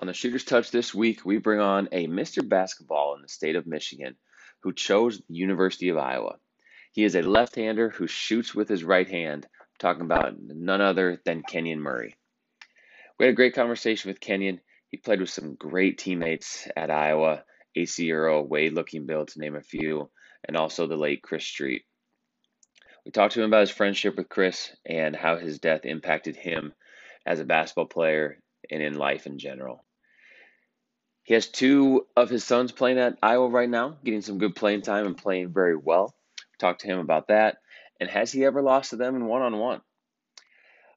On the Shooter's Touch this week, we bring on a Mr. Basketball in the state of Michigan who chose the University of Iowa. He is a left hander who shoots with his right hand. I'm talking about none other than Kenyon Murray. We had a great conversation with Kenyon. He played with some great teammates at Iowa, Acie Earl, Wade Lookingbill, to name a few, and also the late Chris Street. We talked to him about his friendship with Chris and how his death impacted him as a basketball player and in life in general. He has two of his sons playing at Iowa right now, getting some good playing time and playing very well. Talked to him about that. And has he ever lost to them in one on one?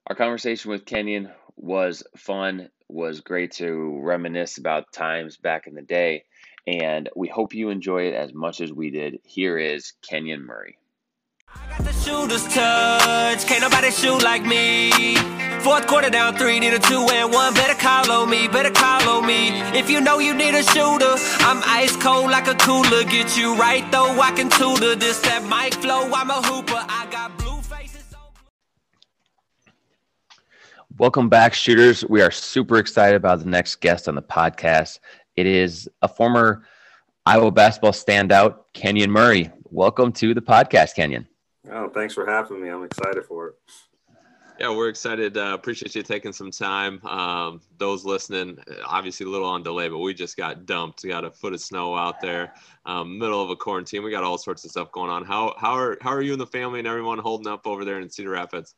Our conversation with Kenyon was fun, was great to reminisce about times back in the day. And we hope you enjoy it as much as we did. Here is Kenyon Murray. I got the shooter's touch. Can't nobody shoot like me. Fourth quarter down three, need a two and one. Better call on me, better call on me. If you know you need a shooter, I'm ice cold like a cooler. Get you right though, I can tutor this that mic flow. I'm a hooper. I got blue faces. Welcome back, shooters. We are super excited about the next guest on the podcast. It is a former Iowa basketball standout, Kenyon Murray. Welcome to the podcast, Kenyon. Oh, thanks for having me. I'm excited for it. Yeah, we're excited. Uh, appreciate you taking some time. Um, those listening, obviously a little on delay, but we just got dumped. We got a foot of snow out there, um, middle of a quarantine. We got all sorts of stuff going on. How how are how are you and the family and everyone holding up over there in Cedar Rapids?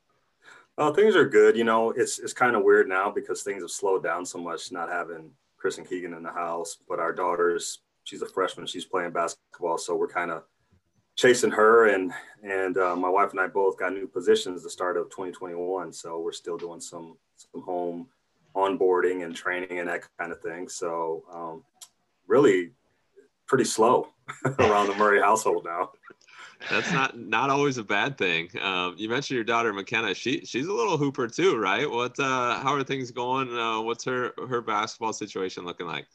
Oh, things are good. You know, it's it's kind of weird now because things have slowed down so much. Not having Chris and Keegan in the house, but our daughter's she's a freshman. She's playing basketball, so we're kind of chasing her and and uh, my wife and I both got new positions the start of 2021 so we're still doing some some home onboarding and training and that kind of thing. So um, really pretty slow around the Murray household now. That's not not always a bad thing. Um, you mentioned your daughter McKenna. She she's a little hooper too right? What uh, how are things going? Uh, what's her her basketball situation looking like?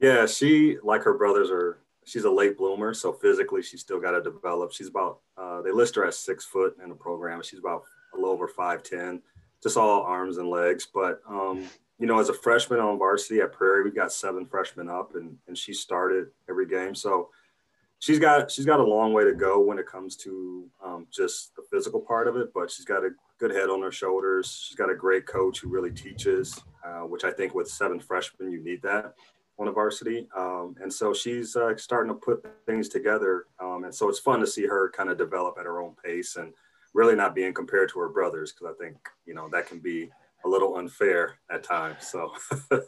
Yeah she like her brothers are she's a late bloomer, so physically she's still got to develop. She's about uh, they list her as six foot in the program. She's about a little over five ten, just all arms and legs. But um, you know, as a freshman on varsity at Prairie, we've got seven freshmen up, and and she started every game. So she's got she's got a long way to go when it comes to um, just the physical part of it. But she's got a good head on her shoulders. She's got a great coach who really teaches, uh, which I think with seven freshmen you need that on the varsity. Um, and so she's uh, starting to put things together. Um, and so it's fun to see her kind of develop at her own pace and really not being compared to her brothers because I think, you know, that can be a little unfair at times. So.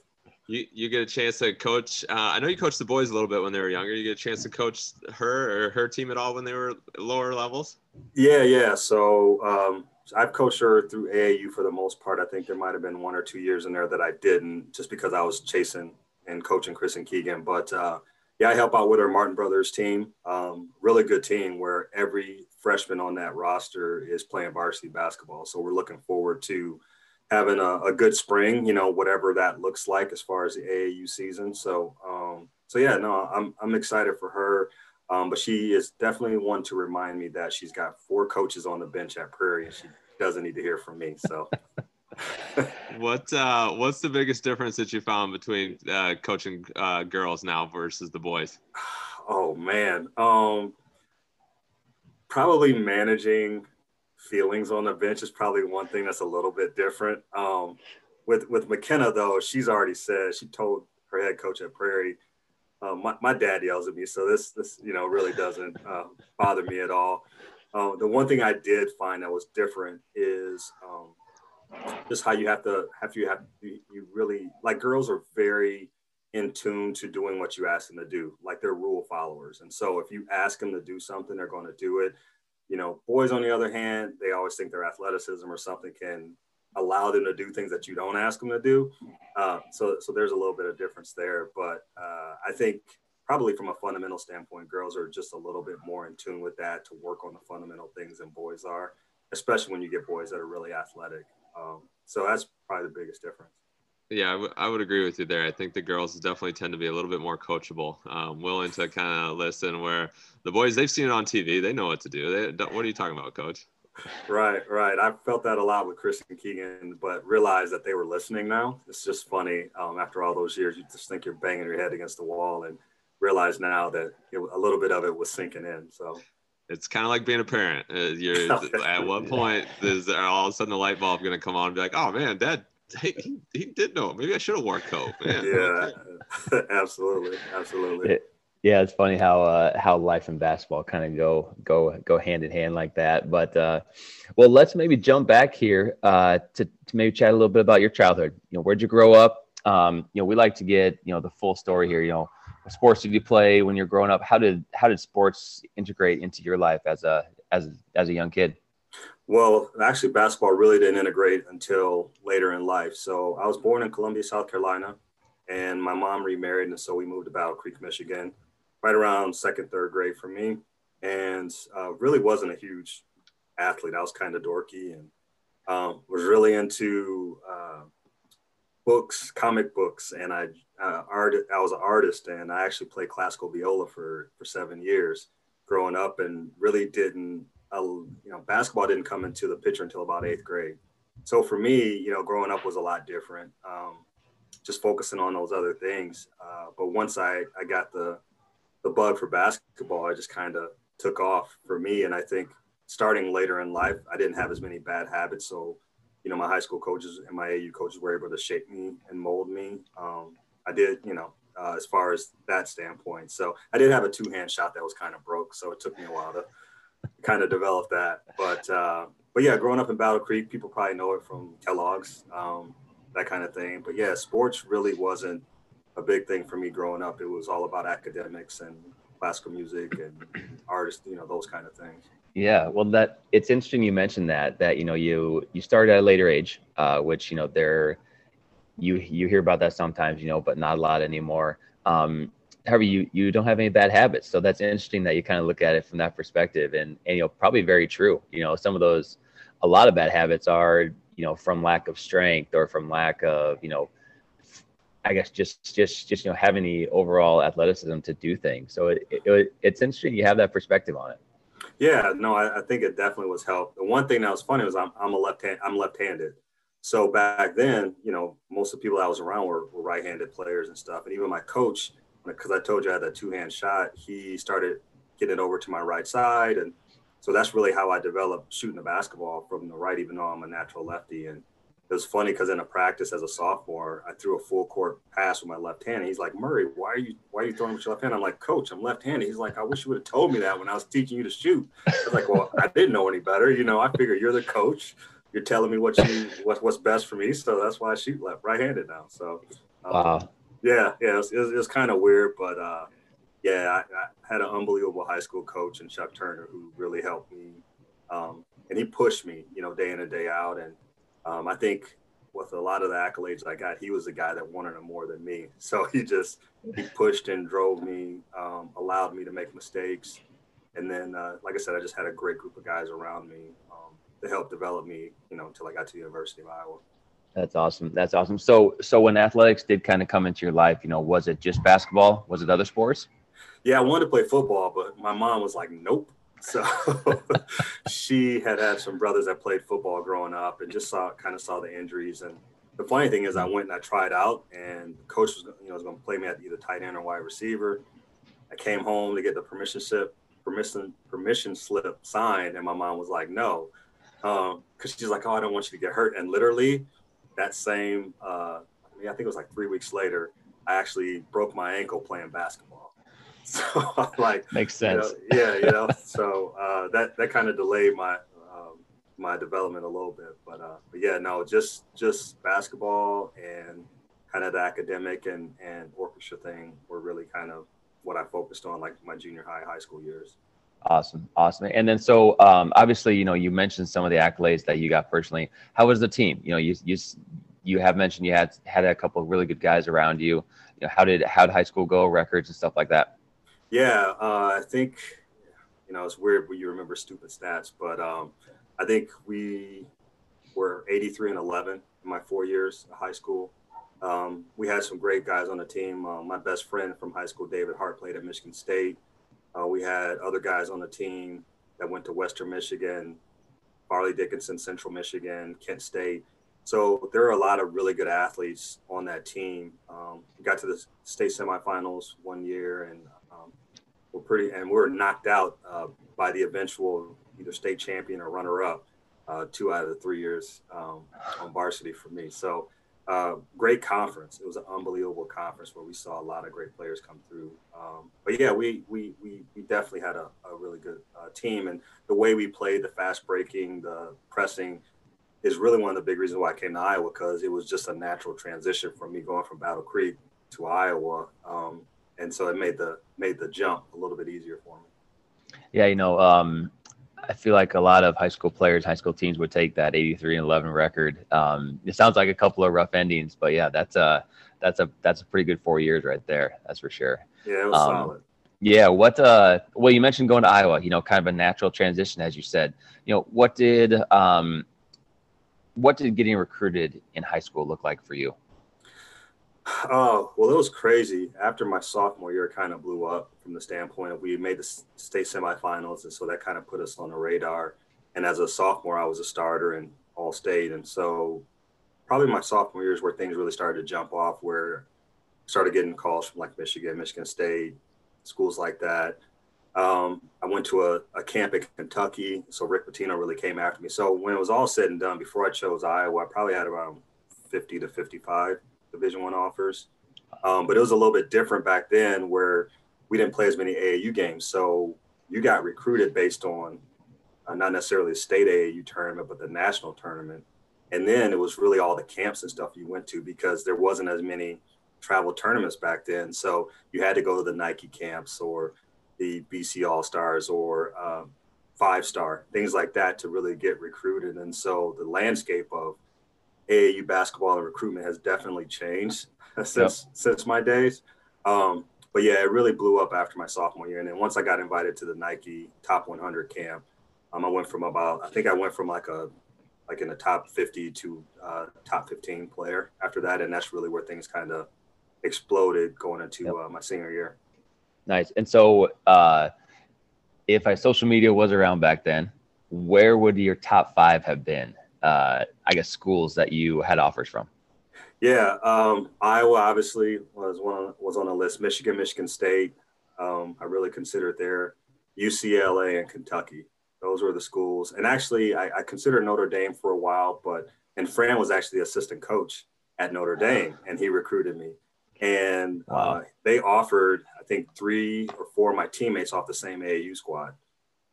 you, you get a chance to coach. Uh, I know you coached the boys a little bit when they were younger. You get a chance to coach her or her team at all when they were lower levels? Yeah, yeah. So um, I've coached her through AAU for the most part. I think there might have been one or two years in there that I didn't, just because I was chasing and coaching Chris and Keegan. But uh, yeah, I help out with our Martin Brothers team. Um, really good team where every freshman on that roster is playing varsity basketball. So we're looking forward to having a, a good spring, you know, whatever that looks like as far as the AAU season. So, um, so yeah, no, I'm, I'm excited for her. Um, but she is definitely one to remind me that she's got four coaches on the bench at Prairie and she doesn't need to hear from me. So what uh, what's the biggest difference that you found between uh, coaching uh, girls now versus the boys? Oh man, um, probably managing feelings on the bench is probably one thing that's a little bit different. Um, with with McKenna though, she's already said she told her head coach at Prairie. Uh, my, my dad yells at me, so this this you know really doesn't uh, bother me at all. Uh, the one thing I did find that was different is um, just how you have to have you have you really like girls are very in tune to doing what you ask them to do like they're rule followers. And so if you ask them to do something they're going to do it. You know boys on the other hand they always think their athleticism or something can allow them to do things that you don't ask them to do. Uh, so so there's a little bit of difference there. But uh, i think probably from a fundamental standpoint girls are just a little bit more in tune with that to work on the fundamental things than boys are especially when you get boys that are really athletic um, so that's probably the biggest difference. Yeah, I, w- I would agree with you there. I think the girls definitely tend to be a little bit more coachable, um, willing to kind of listen. Where the boys, they've seen it on TV, they know what to do. They, what are you talking about, Coach? right, right. I felt that a lot with Chris and Keegan, but realized that they were listening now. It's just funny. Um, after all those years, you just think you're banging your head against the wall and realize now that it, a little bit of it was sinking in. So it's kind of like being a parent. Uh, you're at what point is all of a sudden the light bulb going to come on and be like, oh man, dad, he, he did know. Maybe I should have worn coat. Man. Yeah, absolutely, absolutely. It, yeah, it's funny how uh, how life and basketball kind of go go go hand in hand like that. But uh, well, let's maybe jump back here uh, to to maybe chat a little bit about your childhood. You know, where'd you grow up? Um, you know, we like to get you know the full story here. You know, what sports did you play when you're growing up? How did how did sports integrate into your life as a as as a young kid? Well, actually, basketball really didn't integrate until later in life. So I was born in Columbia, South Carolina, and my mom remarried, and so we moved to Battle Creek, Michigan right around second, third grade for me, and uh, really wasn't a huge athlete. I was kind of dorky and um, was really into uh, books, comic books, and I uh, art. I was an artist, and I actually played classical viola for for seven years growing up, and really didn't. Uh, you know, basketball didn't come into the picture until about eighth grade. So for me, you know, growing up was a lot different. Um, just focusing on those other things. Uh, but once I I got the the bug for basketball, I just kind of took off for me. And I think starting later in life, I didn't have as many bad habits. So, you know, my high school coaches and my AU coaches were able to shape me and mold me. Um, I did, you know, uh, as far as that standpoint. So I did have a two hand shot that was kind of broke. So it took me a while to kind of develop that. But, uh, but yeah, growing up in Battle Creek, people probably know it from Kellogg's, um, that kind of thing. But yeah, sports really wasn't a big thing for me growing up. It was all about academics and classical music and artists, you know, those kind of things. Yeah, well, that it's interesting you mentioned that that you know you you started at a later age, uh, which you know there you you hear about that sometimes, you know, but not a lot anymore. Um, however, you you don't have any bad habits, so that's interesting that you kind of look at it from that perspective, and and you know probably very true. You know, some of those, a lot of bad habits are you know from lack of strength or from lack of you know I guess just just just you know having the overall athleticism to do things. So it, it, it's interesting you have that perspective on it. Yeah, no, I, I, think it definitely was help. The one thing that was funny was I'm I'm a left hand I'm left handed. So back then, you know, most of the people I was around were, were right handed players and stuff. And even my coach, because I told you I had that two hand shot, he started getting it over to my right side, and so that's really how I developed shooting the basketball from the right, even though I'm a natural lefty. And it was funny because in a practice as a sophomore, I threw a full court pass with my left hand. He's like, Murray, why are you why are you throwing with your left hand? I'm like, Coach, I'm left-handed. He's like, I wish you would have told me that when I was teaching you to shoot. I was like, Well, I didn't know any better. You know, I figure you're the coach. You're telling me what you what, what's best for me, so that's why I shoot left right-handed now. So, um, wow. yeah, yeah, it was, it was, was kind of weird, but uh, yeah, I, I, had an unbelievable high school coach and Chuck Turner who really helped me, um, and he pushed me, you know, day in and day out, and um, I think with a lot of the accolades I got, he was the guy that wanted them more than me. So he just he pushed and drove me, um, allowed me to make mistakes, and then uh, like I said, I just had a great group of guys around me um, to help develop me, you know, until I got to the University of Iowa. That's awesome. That's awesome. So so when athletics did kind of come into your life, you know, was it just basketball? Was it other sports? Yeah, I wanted to play football, but my mom was like, "Nope." So she had had some brothers that played football growing up and just saw kind of saw the injuries. And the funny thing is, I went and I tried out, and the coach was you know was going to play me at either tight end or wide receiver. I came home to get the permission slip permission permission slip signed, and my mom was like, "No," because um, she's like, "Oh, I don't want you to get hurt." And literally, that same uh, I, mean, I think it was like three weeks later, I actually broke my ankle playing basketball. So like makes sense. You know, yeah, you know. so uh, that that kind of delayed my um, my development a little bit, but uh, but yeah, no, just just basketball and kind of the academic and and orchestra thing were really kind of what I focused on, like my junior high, high school years. Awesome, awesome. And then so um, obviously, you know, you mentioned some of the accolades that you got personally. How was the team? You know, you you you have mentioned you had had a couple of really good guys around you. You know, how did how did high school go? Records and stuff like that. Yeah, uh, I think you know it's weird when you remember stupid stats, but um, I think we were 83 and 11 in my four years of high school. Um, we had some great guys on the team. Uh, my best friend from high school, David Hart, played at Michigan State. Uh, we had other guys on the team that went to Western Michigan. Fairleigh Dickinson, Central Michigan, Kent State. So there are a lot of really good athletes on that team. Um, we got to the state semifinals one year, and we're pretty and we're knocked out uh, by the eventual either state champion or runner up uh, two out of the three years um, on varsity for me. So uh, great conference. It was an unbelievable conference where we saw a lot of great players come through. Um, but yeah, we, we, we, we definitely had a, a really good uh, team. And the way we played, the fast breaking, the pressing, is really one of the big reasons why I came to Iowa because it was just a natural transition from me going from Battle Creek to Iowa. Um, and so it made the made the jump a little bit easier for me. Yeah, you know, um, I feel like a lot of high school players, high school teams would take that 83 and 11 record. Um, it sounds like a couple of rough endings, but yeah, that's a that's a that's a pretty good four years right there. That's for sure. Yeah, it was um, solid. Yeah, what uh well you mentioned going to Iowa, you know, kind of a natural transition as you said. You know, what did um what did getting recruited in high school look like for you? Oh, well, it was crazy. After my sophomore year, kind of blew up from the standpoint of we made the state semifinals. And so that kind of put us on the radar. And as a sophomore, I was a starter in all state. And so probably my sophomore years where things really started to jump off, where I started getting calls from like Michigan, Michigan State, schools like that. Um, I went to a, a, camp in Kentucky. So Rick Pitino really came after me. So when it was all said and done, before I chose Iowa, I probably had around 50 to 55 Division One offers. Um, but it was a little bit different back then, where we didn't play as many AAU games. So you got recruited based on uh, not necessarily the state AAU tournament, but the national tournament. And then it was really all the camps and stuff you went to because there wasn't as many travel tournaments back then. So you had to go to the Nike camps or the BC All Stars or um, Five Star, things like that to really get recruited. And so the landscape of AAU basketball and recruitment has definitely changed since yep. since my days. Um, but yeah, it really blew up after my sophomore year. And then once I got invited to the Nike Top 100 camp, um, I went from about I think I went from like a like in the top 50 to uh, top 15 player after that, and that's really where things kind of exploded going into yep. uh, my senior year. Nice. And so, uh, if I social media was around back then, where would your top five have been? Uh, I guess schools that you had offers from? Yeah, um, Iowa obviously was one was on the list. Michigan, Michigan State, um, I really considered there. UCLA and Kentucky, those were the schools. And actually, I, I considered Notre Dame for a while, but and Fran was actually the assistant coach at Notre Dame, and he recruited me. And wow. uh, they offered, I think, three or four of my teammates off the same AAU squad.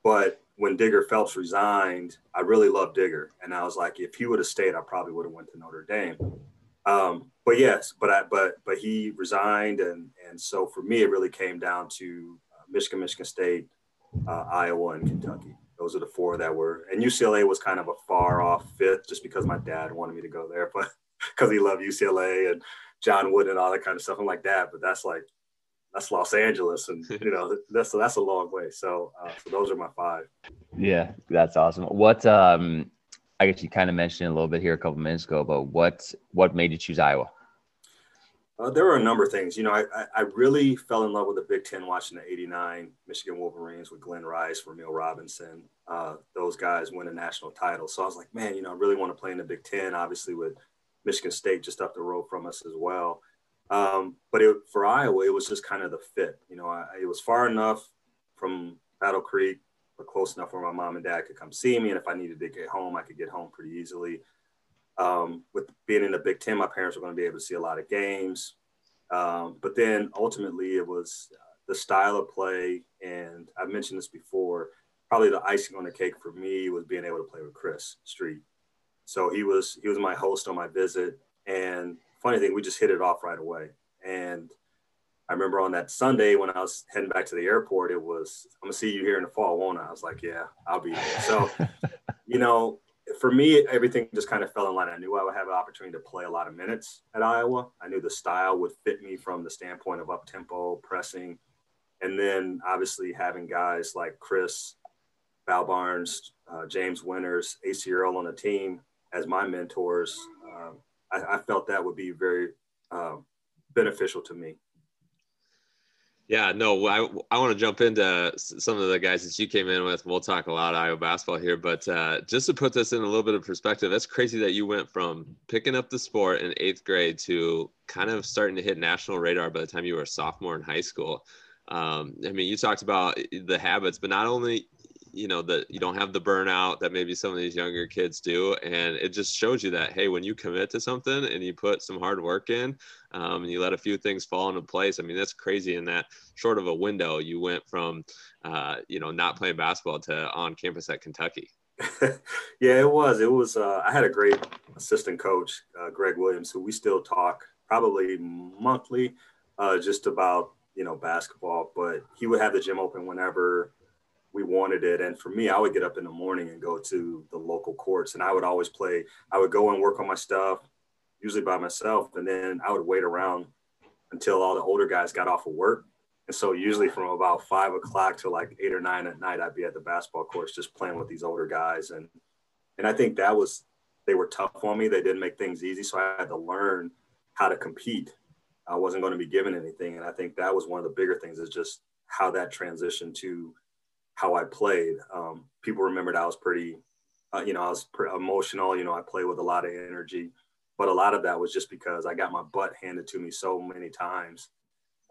But when Digger Phelps resigned, I really loved Digger, and I was like, if he would have stayed, I probably would have went to Notre Dame. Um, but yes, but I but but he resigned, and and so for me, it really came down to uh, Michigan, Michigan State, uh, Iowa, and Kentucky. Those are the four that were, and UCLA was kind of a far off fifth, just because my dad wanted me to go there, but because he loved UCLA and John Wooden and all that kind of stuff. I'm like, Dad, but that's like that's Los Angeles, and you know that's that's a long way. So, uh, so those are my five. Yeah, that's awesome. What um, I guess you kind of mentioned a little bit here a couple minutes ago, but what what made you choose Iowa? Uh, there were a number of things. You know, I, I really fell in love with the Big Ten watching the '89 Michigan Wolverines with Glen Rice, Rumeal Robinson. Uh, those guys win a national title. So I was like, man, you know, I really want to play in the Big Ten. Obviously, with Michigan State just up the road from us as well. Um, but it, for Iowa, it was just kind of the fit. You know, I, it was far enough from Battle Creek, but close enough where my mom and dad could come see me. And if I needed to get home, I could get home pretty easily. Um, with being in the Big Ten, my parents were going to be able to see a lot of games. Um, but then ultimately, it was the style of play. And I've mentioned this before. Probably the icing on the cake for me was being able to play with Chris Street. So he was he was my host on my visit, and funny thing, we just hit it off right away. And I remember on that Sunday when I was heading back to the airport, it was, I'm gonna see you here in the fall, won't I? I was like, yeah, I'll be there. So, you know, for me, everything just kind of fell in line. I knew I would have an opportunity to play a lot of minutes at Iowa. I knew the style would fit me from the standpoint of up tempo, pressing. And then obviously having guys like Chris, Val Barnes, uh, James Winters, Acie Earl on the team as my mentors, um, I, I felt that would be very uh, beneficial to me. Yeah, no, I, I want to jump into some of the guys that you came in with. We'll talk a lot of Iowa basketball here, but uh, just to put this in a little bit of perspective, that's crazy that you went from picking up the sport in eighth grade to kind of starting to hit national radar by the time you were a sophomore in high school. Um, I mean, you talked about the habits, but not only you know that you don't have the burnout that maybe some of these younger kids do and it just shows you that hey when you commit to something and you put some hard work in um, and you let a few things fall into place i mean that's crazy in that short of a window you went from uh, you know not playing basketball to on campus at kentucky. Yeah it was it was uh, i had a great assistant coach uh, greg williams who we still talk probably monthly uh, just about you know basketball but he would have the gym open whenever we wanted it. And for me, I would get up in the morning and go to the local courts, and I would always play. I would go and work on my stuff, usually by myself, and then I would wait around until all the older guys got off of work. And so usually from about five o'clock to like eight or nine at night, I'd be at the basketball courts just playing with these older guys. And and I think that was they were tough on me. They didn't make things easy, so I had to learn how to compete. I wasn't going to be given anything, and I think that was one of the bigger things is just how that transition to how I played. Um, people remembered I was pretty, uh, you know, I was emotional. You know, I played with a lot of energy, but a lot of that was just because I got my butt handed to me so many times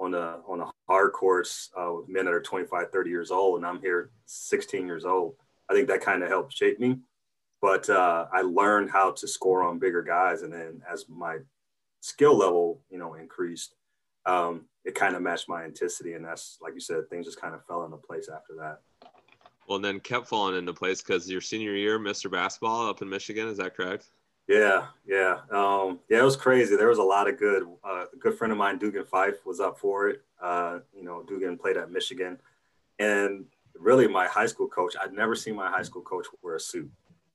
on the on the hard courts uh, with men that are 25, 30 years old, and I'm here 16 years old. I think that kind of helped shape me. But uh, I learned how to score on bigger guys, and then as my skill level, you know, increased, um, it kind of matched my intensity, and that's like you said, things just kind of fell into place after that. Well, and then kept falling into place because your senior year, Mr. Basketball up in Michigan, is that correct? Yeah, yeah, um, yeah. It was crazy. There was a lot of good. Uh, a good friend of mine, Dugan Fife, was up for it. Uh, you know, Dugan played at Michigan, and really, my high school coach. I'd never seen my high school coach wear a suit.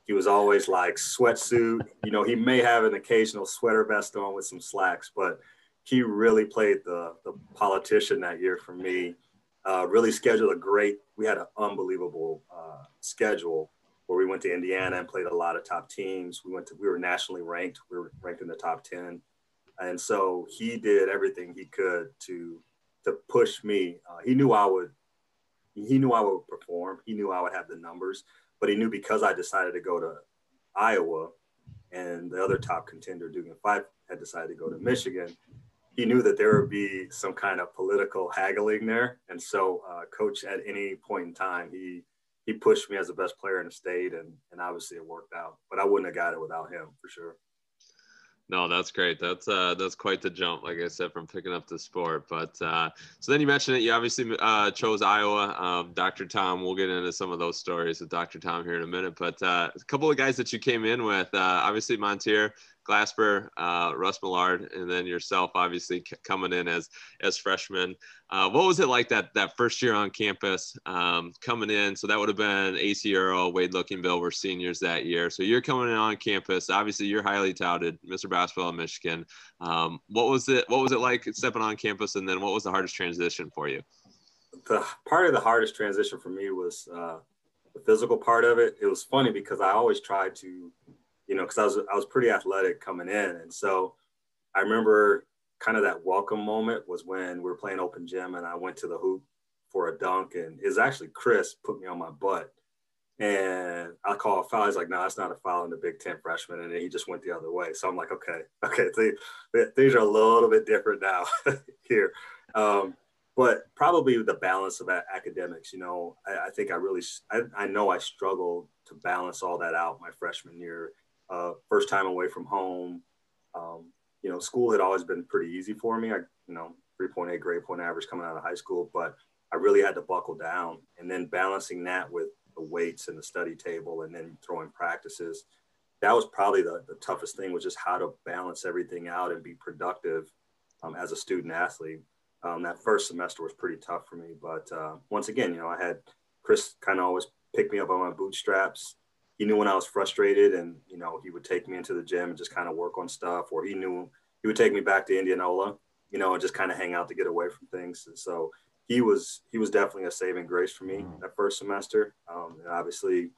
He was always like sweatsuit. You know, he may have an occasional sweater vest on with some slacks, but he really played the the politician that year for me uh, really scheduled a great. We had an unbelievable uh, schedule where we went to Indiana and played a lot of top teams. We went to we were nationally ranked. We were ranked in the top ten, and so he did everything he could to to push me. Uh, he knew I would. He knew I would perform. He knew I would have the numbers, but he knew because I decided to go to Iowa, and the other top contender, Dugan Fife, had decided to go to Michigan he knew that there would be some kind of political haggling there, and so uh, coach at any point in time he he pushed me as the best player in the state, and and obviously it worked out. But I wouldn't have got it without him for sure. No, that's great. That's uh, that's quite the jump, like I said, from picking up the sport. But uh, so then you mentioned it. You obviously uh, chose Iowa. Um, Dr. Tom. We'll get into some of those stories with Dr. Tom here in a minute. But uh, a couple of guys that you came in with, uh, obviously Mon'ter, Glasper, uh, Russ Millard, and then yourself, obviously coming in as as freshmen. Uh, what was it like that that first year on campus um, coming in? So that would have been Acie Earl, Wade Lookingbill were seniors that year. So you're coming in on campus. Obviously, you're highly touted, Mr. Basketball Michigan. Um, what was it? What was it like stepping on campus? And then what was the hardest transition for you? The part of the hardest transition for me was uh, the physical part of it. It was funny because I always tried to you know, because I was I was pretty athletic coming in, and so I remember kind of that welcome moment was when we were playing open gym, and I went to the hoop for a dunk, and it's actually Chris put me on my butt, and I call a foul. He's like, "No, that's not a foul in the Big Ten freshman," and he just went the other way. So I'm like, "Okay, okay, things are a little bit different now here." Um, but probably the balance of academics. You know, I, I think I really, I, I know I struggled to balance all that out my freshman year uh, first time away from home. Um, you know, school had always been pretty easy for me. I, you know, 3.8 grade point average coming out of high school, but I really had to buckle down. And then balancing that with the weights and the study table and then throwing practices, that was probably the, the toughest thing was just how to balance everything out and be productive um, as a student athlete. Um, that first semester was pretty tough for me. But uh, once again, you know, I had Chris kind of always pick me up on my bootstraps he knew when I was frustrated and, you know, he would take me into the gym and just kind of work on stuff or he knew he would take me back to Indianola, you know, and just kind of hang out to get away from things. And so he was, he was definitely a saving grace for me mm. that first semester. Um, and obviously,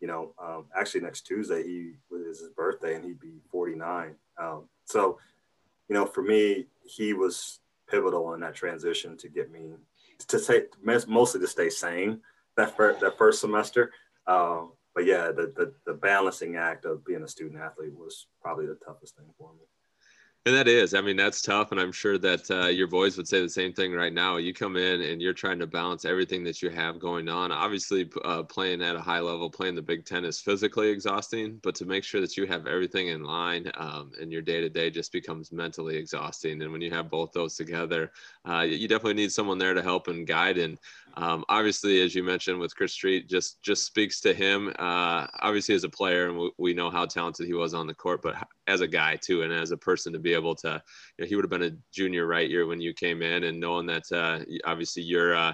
you know, um, actually next Tuesday, he was his birthday and he'd be 49. Um, so, you know, for me, he was, pivotal in that transition to get me to say mostly to stay sane that first that first semester. Um, but yeah, the, the the balancing act of being a student athlete was probably the toughest thing for me. And that is, I mean, that's tough. And I'm sure that uh, your boys would say the same thing right now. You come in and you're trying to balance everything that you have going on. Obviously, uh, playing at a high level, playing the Big Ten is physically exhausting, but to make sure that you have everything in line um, and your day to day just becomes mentally exhausting. And when you have both those together, uh, you definitely need someone there to help and guide. And um, obviously, as you mentioned with Chris Street, just just speaks to him. Uh, obviously, as a player, and we, we, know how talented he was on the court, but as a guy too, and as a person to be able to, you know, he would have been a junior right year when you came in, and knowing that uh, obviously you're. Uh,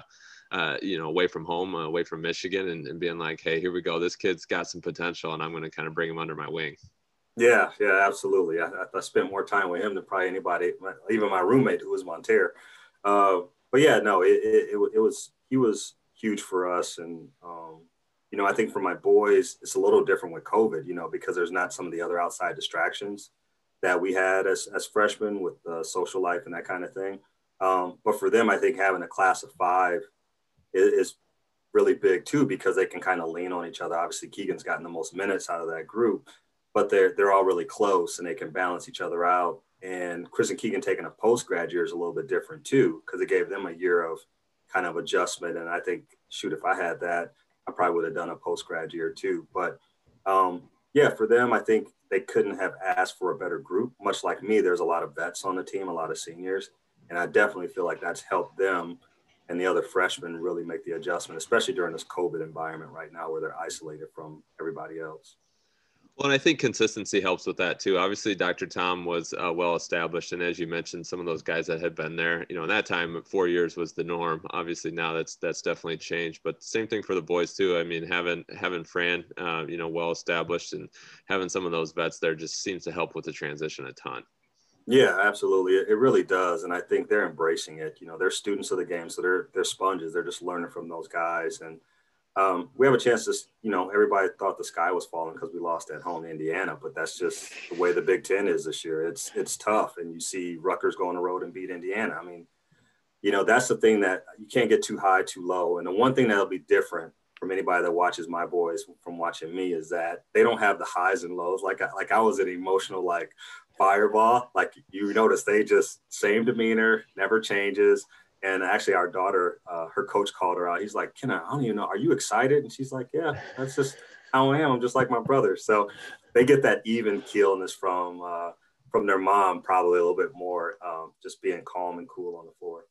uh, you know, away from home, uh, away from Michigan, and, and, being like, "Hey, here we go. This kid's got some potential, and I'm going to kind of bring him under my wing." Yeah, yeah, absolutely. I, I, spent more time with him than probably anybody, even my roommate who was Mon'ter. Uh, but yeah, no, it, it, it was he was huge for us. And, um, you know, I think for my boys, it's a little different with COVID, you know, because there's not some of the other outside distractions that we had as, as freshmen with the social life and that kind of thing. Um, but for them, I think having a class of five is, is really big too, because they can kind of lean on each other. Obviously, Keegan's gotten the most minutes out of that group, but they're, they're all really close and they can balance each other out. And Chris and Keegan taking a post grad year is a little bit different too, because it gave them a year of kind of adjustment. And I think, shoot, if I had that, I probably would have done a post grad year too. But um, yeah, for them, I think they couldn't have asked for a better group. Much like me, there's a lot of vets on the team, a lot of seniors, and I definitely feel like that's helped them and the other freshmen really make the adjustment, especially during this COVID environment right now where they're isolated from everybody else. Well, and I think consistency helps with that too. Obviously, Dr. Tom was uh, well established, and as you mentioned, some of those guys that had been there, you know, in that time, four years was the norm. Obviously, now that's that's definitely changed. But same thing for the boys too. I mean, having having Fran, uh, you know, well established, and having some of those vets there just seems to help with the transition a ton. Yeah, absolutely. It, it really does, and I think they're embracing it. You know, they're students of the game, so they're they're sponges. They're just learning from those guys and um, we have a chance to, you know, everybody thought the sky was falling because we lost at home to Indiana, but that's just the way the Big Ten is this year. It's it's tough, and you see Rutgers go on the road and beat Indiana. I mean, you know, that's the thing that you can't get too high, too low. And the one thing that'll be different from anybody that watches my boys from watching me is that they don't have the highs and lows. Like like I was an emotional like fireball. Like you notice, they just same demeanor, never changes and actually, our daughter, uh, her coach called her out. He's like, "Kenna, I don't even know. Are you excited?" And she's like, "Yeah, that's just how I am. I'm just like my brother." So they get that even keelness from uh, from their mom, probably a little bit more, um, just being calm and cool on the floor.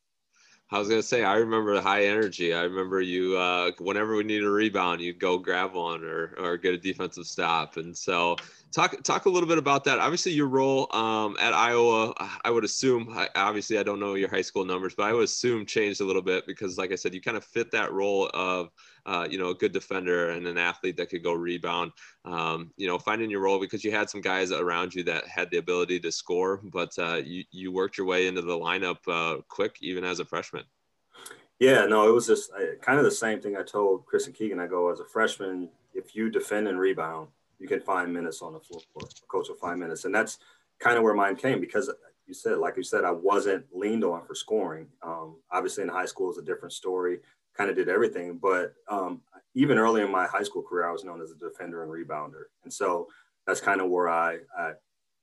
I was gonna say, I remember the high energy. I remember you. Uh, whenever we needed a rebound, you'd go grab one or or get a defensive stop. And so, talk talk a little bit about that. Obviously, your role um, at Iowa, I would assume. Obviously, I don't know your high school numbers, but I would assume changed a little bit because, like I said, you kind of fit that role of uh, you know, a good defender and an athlete that could go rebound. Um, you know, finding your role because you had some guys around you that had the ability to score, but uh, you you worked your way into the lineup uh, quick, even as a freshman. Yeah, no, it was just kind of the same thing I told Chris and Keegan. I go as a freshman, if you defend and rebound, you can find minutes on the floor. Coach will find minutes, and that's kind of where mine came because you said, like you said, I wasn't leaned on for scoring. Um, obviously, in high school is a different story kind of did everything. But um, even early in my high school career, I was known as a defender and rebounder. And so that's kind of where I, I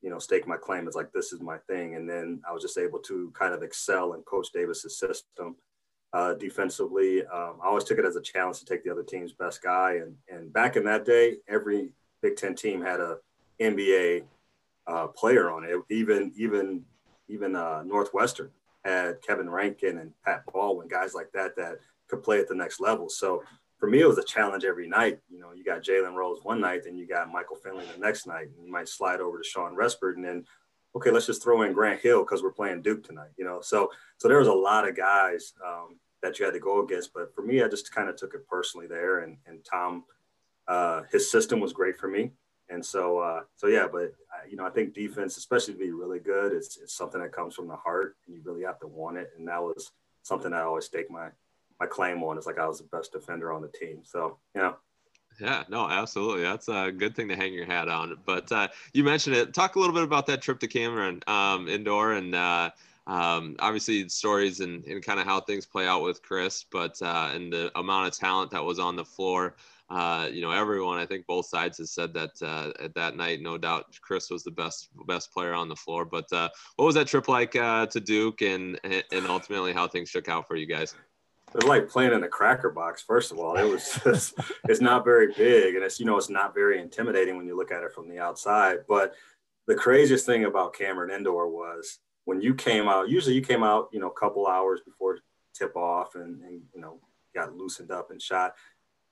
you know, stake my claim. It's like, this is my thing. And then I was just able to kind of excel in Coach Davis's system uh, defensively. Um, I always took it as a challenge to take the other team's best guy. And, and back in that day, every Big Ten team had a NBA uh, player on it. Even, even, even uh, Northwestern had Kevin Rankin and Pat Baldwin, guys like that, that – could play at the next level. So for me, it was a challenge every night. You know, you got Jalen Rose one night, then you got Michael Finley the next night, and you might slide over to Shawn Respert, and then okay, let's just throw in Grant Hill because we're playing Duke tonight. You know, so so there was a lot of guys um, that you had to go against. But for me, I just kind of took it personally there, and and Tom, uh, his system was great for me, and so uh, so yeah. But uh, you know, I think defense, especially to be really good, it's it's something that comes from the heart, and you really have to want it. And that was something I always stake my my claim on. It's like I was the best defender on the team. So, yeah. Yeah, no, absolutely. That's a good thing to hang your hat on. But uh, you mentioned it. Talk a little bit about that trip to Cameron um, indoor and uh, um, obviously stories and, and kind of how things play out with Chris, but uh, and the amount of talent that was on the floor. Uh, you know, everyone, I think both sides has said that uh, at that night, no doubt Chris was the best best player on the floor. But uh, what was that trip like uh, to Duke, and and ultimately how things shook out for you guys? It was like playing in a cracker box. First of all, it was just, it's not very big, and it's you know it's not very intimidating when you look at it from the outside. But the craziest thing about Cameron Indoor was when you came out. Usually, you came out you know a couple hours before tip off, and, and you know got loosened up and shot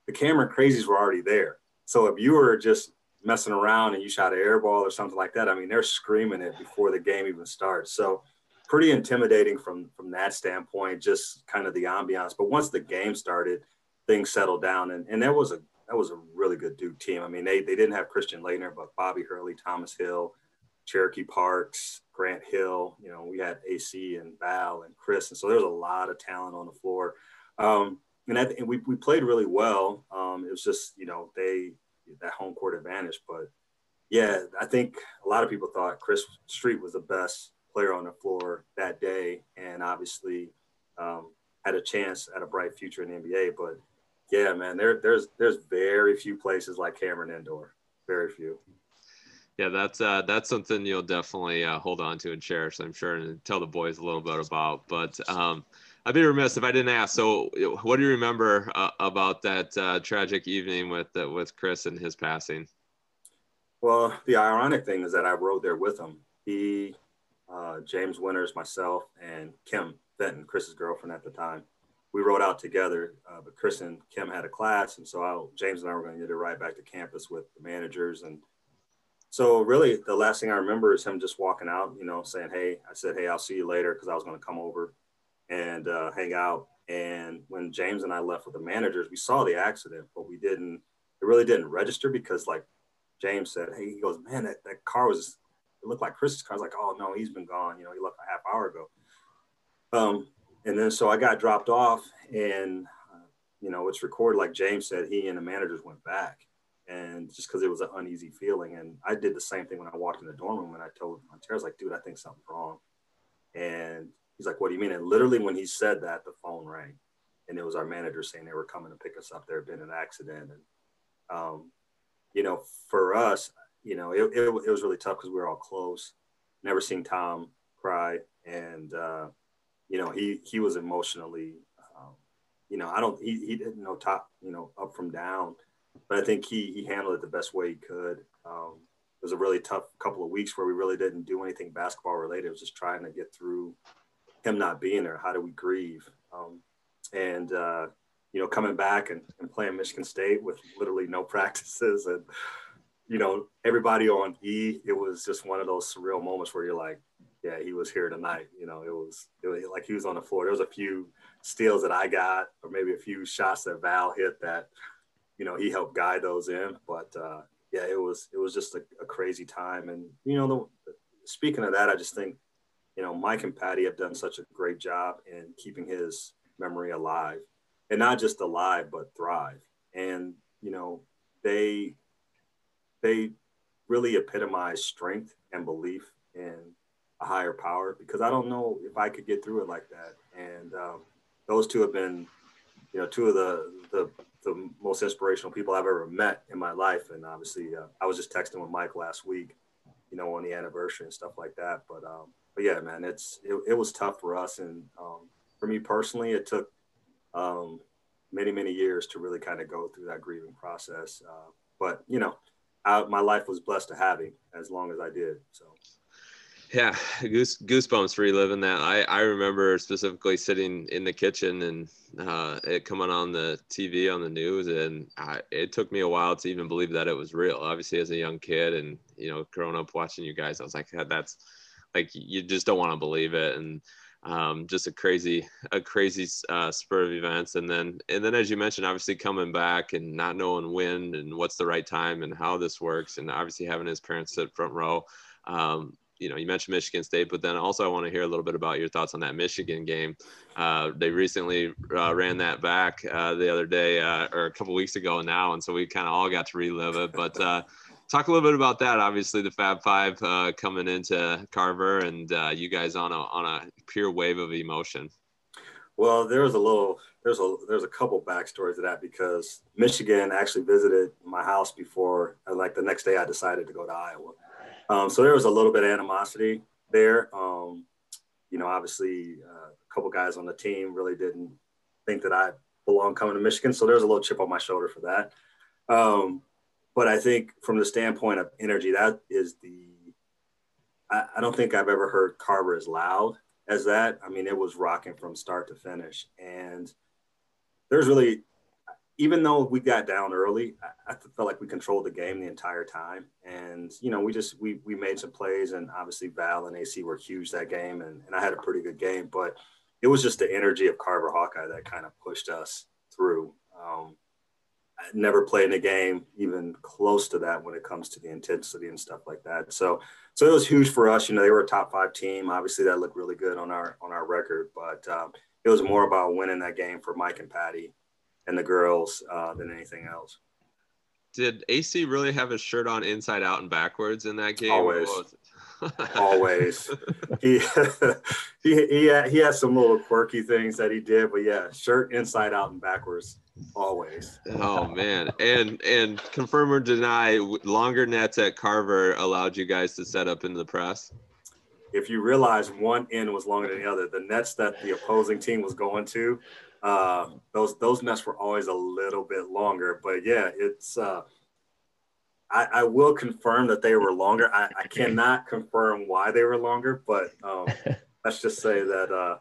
the Cameron crazies were already there. So if you were just messing around and you shot an air ball or something like that, I mean, they're screaming it before the game even starts. So pretty intimidating from from that standpoint, just kind of the ambiance. But once the game started, things settled down, and and that was a that was a really good Duke team. I mean, they they didn't have Christian Laettner, but Bobby Hurley, Thomas Hill, Cherokee Parks, Grant Hill. You know, we had Acie and Val and Chris, and so there's a lot of talent on the floor. Um, and, I, and we, we played really well. Um, it was just, you know, they, that home court advantage. But yeah, I think a lot of people thought Chris Street was the best player on the floor that day. And obviously um, had a chance at a bright future in the NBA. But yeah, man, there, there's, there's very few places like Cameron Indoor, very few. Yeah, that's uh, that's something you'll definitely uh, hold on to and cherish. I'm sure, and tell the boys a little bit about. But um, I'd be remiss if I didn't ask. So, what do you remember uh, about that uh, tragic evening with uh, with Chris and his passing? Well, the ironic thing is that I rode there with him. He, uh, James Winters, myself, and Kim Benton, Chris's girlfriend at the time, we rode out together. Uh, but Chris and Kim had a class, and so I, James and I were going to get a ride back to campus with the managers. And so, really, the last thing I remember is him just walking out. You know, saying, "Hey," I said, "Hey, I'll see you later," because I was going to come over and uh, hang out. And when James and I left with the managers, we saw the accident, but we didn't, it really didn't register because like James said, hey, he goes, man, that, that car was, it looked like Chris's car. I was like, oh no, he's been gone. You know, he left a half hour ago. Um, and then so I got dropped off and, uh, you know, it's recorded like James said, he and the managers went back and just because it was an uneasy feeling. And I did the same thing when I walked in the dorm room and I told was like, dude, I think something's wrong. And He's like, what do you mean? And literally when he said that, the phone rang and it was our manager saying they were coming to pick us up. There had been an accident. And, um, you know, for us, you know, it, it, it was really tough because we were all close. Never seen Tom cry. And, uh, you know, he, he was emotionally, um, you know, I don't, he, he didn't know top, you know, up from down, but I think he, he handled it the best way he could. Um, it was a really tough couple of weeks where we really didn't do anything basketball related. It was just trying to get through him not being there. How do we grieve? Um, and uh, you know, coming back and, and playing Michigan State with literally no practices and you know everybody on E. It was just one of those surreal moments where you're like, yeah, he was here tonight. You know, it was, it was like he was on the floor. There was a few steals that I got, or maybe a few shots that Val hit that, you know, he helped guide those in. But uh, yeah, it was it was just a, a crazy time. And you know, the, speaking of that, I just think you know, Mike and Patty have done such a great job in keeping his memory alive and not just alive, but thrive. And, you know, they, they really epitomize strength and belief in a higher power because I don't know if I could get through it like that. And um, those two have been, you know, two of the, the, the most inspirational people I've ever met in my life. And obviously, uh, I was just texting with Mike last week, you know, on the anniversary and stuff like that. But um, but yeah, man, it's it, it was tough for us, and um, for me personally, it took um, many many years to really kind of go through that grieving process. Uh, but you know, I, my life was blessed to have him as long as I did. So. Yeah, goose goosebumps reliving that. I I remember specifically sitting in the kitchen and uh, it coming on the TV on the news, and I, it took me a while to even believe that it was real. Obviously, as a young kid, and you know, growing up watching you guys, I was like, that's like you just don't want to believe it and um, just a crazy a crazy uh, spur of events. And then and then as you mentioned obviously coming back and not knowing when and what's the right time and how this works and obviously having his parents sit front row. Um, you know you mentioned michigan state but then also i want to hear a little bit about your thoughts on that michigan game. Uh, they recently uh, ran that back uh, the other day uh, or a couple weeks ago now and so we kind of all got to relive it. But uh, talk a little bit about that. Obviously, the Fab Five uh, coming into Carver, and uh, you guys on a on a pure wave of emotion. Well, there was a little, there's a there's a couple backstories to that because Michigan actually visited my house before, like the next day, I decided to go to Iowa. Um, so there was a little bit of animosity there. Um, you know, obviously, uh, a couple guys on the team really didn't think that I belong coming to Michigan, so there's a little chip on my shoulder for that. Um, but I think from the standpoint of energy, that is the I, I don't think I've ever heard Carver as loud as that. I mean, it was rocking from start to finish, and there's really even though we got down early, I, I, felt like we controlled the game the entire time. And, you know, we just, we, we made some plays and obviously Val and Acie were huge that game. And, and I had a pretty good game, but it was just the energy of Carver Hawkeye that kind of pushed us through. Um, I never played in a game even close to that when it comes to the intensity and stuff like that. So, so it was huge for us. You know, they were a top five team. Obviously, that looked really good on our on our record, but um, it was more about winning that game for Mike and Patty and the girls uh, than anything else. Did Acie really have his shirt on inside out and backwards in that game? Always. Always. he he he had, he has some little quirky things that he did, but yeah, shirt inside out and backwards always. Oh man. And and confirm or deny longer nets at Carver allowed you guys to set up in the press? If you realize one end was longer than the other, the nets that the opposing team was going to uh, those those nets were always a little bit longer. But yeah, it's uh, I, I will confirm that they were longer. I, I cannot confirm why they were longer, but um, let's just say that uh,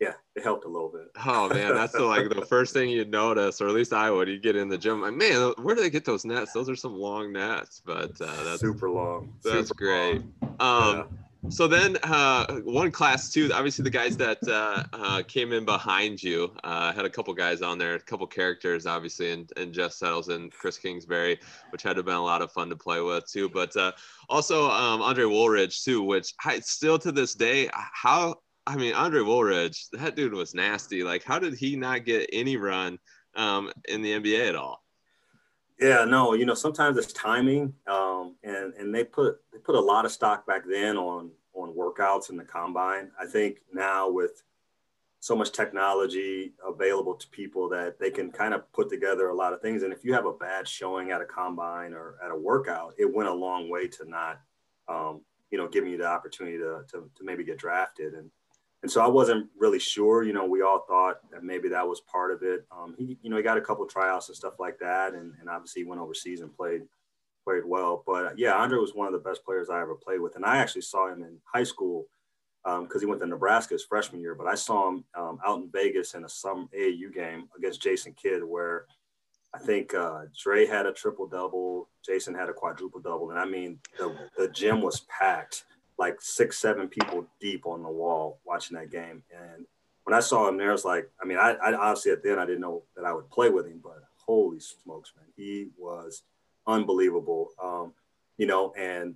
yeah, it helped a little bit. Oh man, that's the, like the first thing you'd notice, or at least I would. You get in the gym, like man, where do they get those nets? Those are some long nets, but uh, that's super long. That's super great. Long. Um, yeah. So then, uh, one class two. Obviously, the guys that uh, uh, came in behind you uh, had a couple guys on there, a couple characters, obviously, and, and Jess Settles and Chris Kingsbury, which had to been a lot of fun to play with too. But uh, also um, Andre Woolridge too, which I, still to this day, how I mean, Andre Woolridge, that dude was nasty. Like, how did he not get any run um, in the NBA at all? Yeah, no, you know, sometimes it's timing, um, and and they put they put a lot of stock back then on on workouts in the combine. I think now with so much technology available to people that they can kind of put together a lot of things. And if you have a bad showing at a combine or at a workout, it went a long way to not, um, you know, giving you the opportunity to, to, to maybe get drafted. And and so I wasn't really sure. You know, we all thought that maybe that was part of it. Um, he, you know, he got a couple of tryouts and stuff like that, and, and obviously went overseas and played played well. But yeah, Andre was one of the best players I ever played with, and I actually saw him in high school because um, he went to Nebraska his freshman year. But I saw him um, out in Vegas in a some AAU game against Jason Kidd, where I think uh, Dre had a triple double, Jason had a quadruple double, and I mean the the gym was packed like six, seven people deep on the wall watching that game. And when I saw him there, I was like, I mean, I, I obviously at then I didn't know that I would play with him, but holy smokes, man, he was unbelievable. Um, you know, and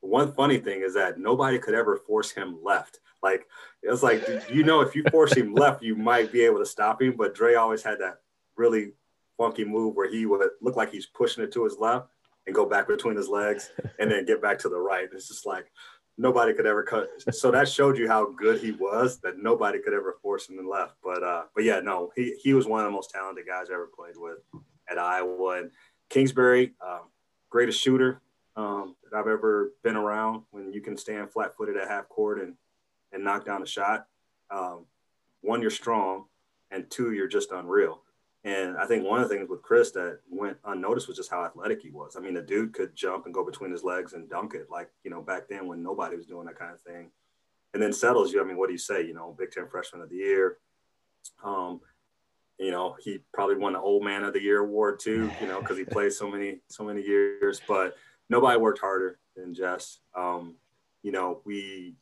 one funny thing is that nobody could ever force him left. Like it was like, you know, if you force him left, you might be able to stop him. But Dre always had that really funky move where he would look like he's pushing it to his left and go back between his legs and then get back to the right. It's just like, nobody could ever cut. So that showed you how good he was. That nobody could ever force him and left. But uh, but yeah, no, he he was one of the most talented guys I ever played with at Iowa. And Kingsbury, um, greatest shooter um, that I've ever been around. When you can stand flat footed at half court and and knock down a shot. Um, one, you're strong, and two, you're just unreal. And I think one of the things with Chris that went unnoticed was just how athletic he was. I mean, the dude could jump and go between his legs and dunk it, like you know back then when nobody was doing that kind of thing. And then settles you. I mean, what do you say? You know, Big Ten Freshman of the Year. Um, you know, he probably won the Old Man of the Year award too. You know, because he played so many so many years. But nobody worked harder than Jess. Um, you know, we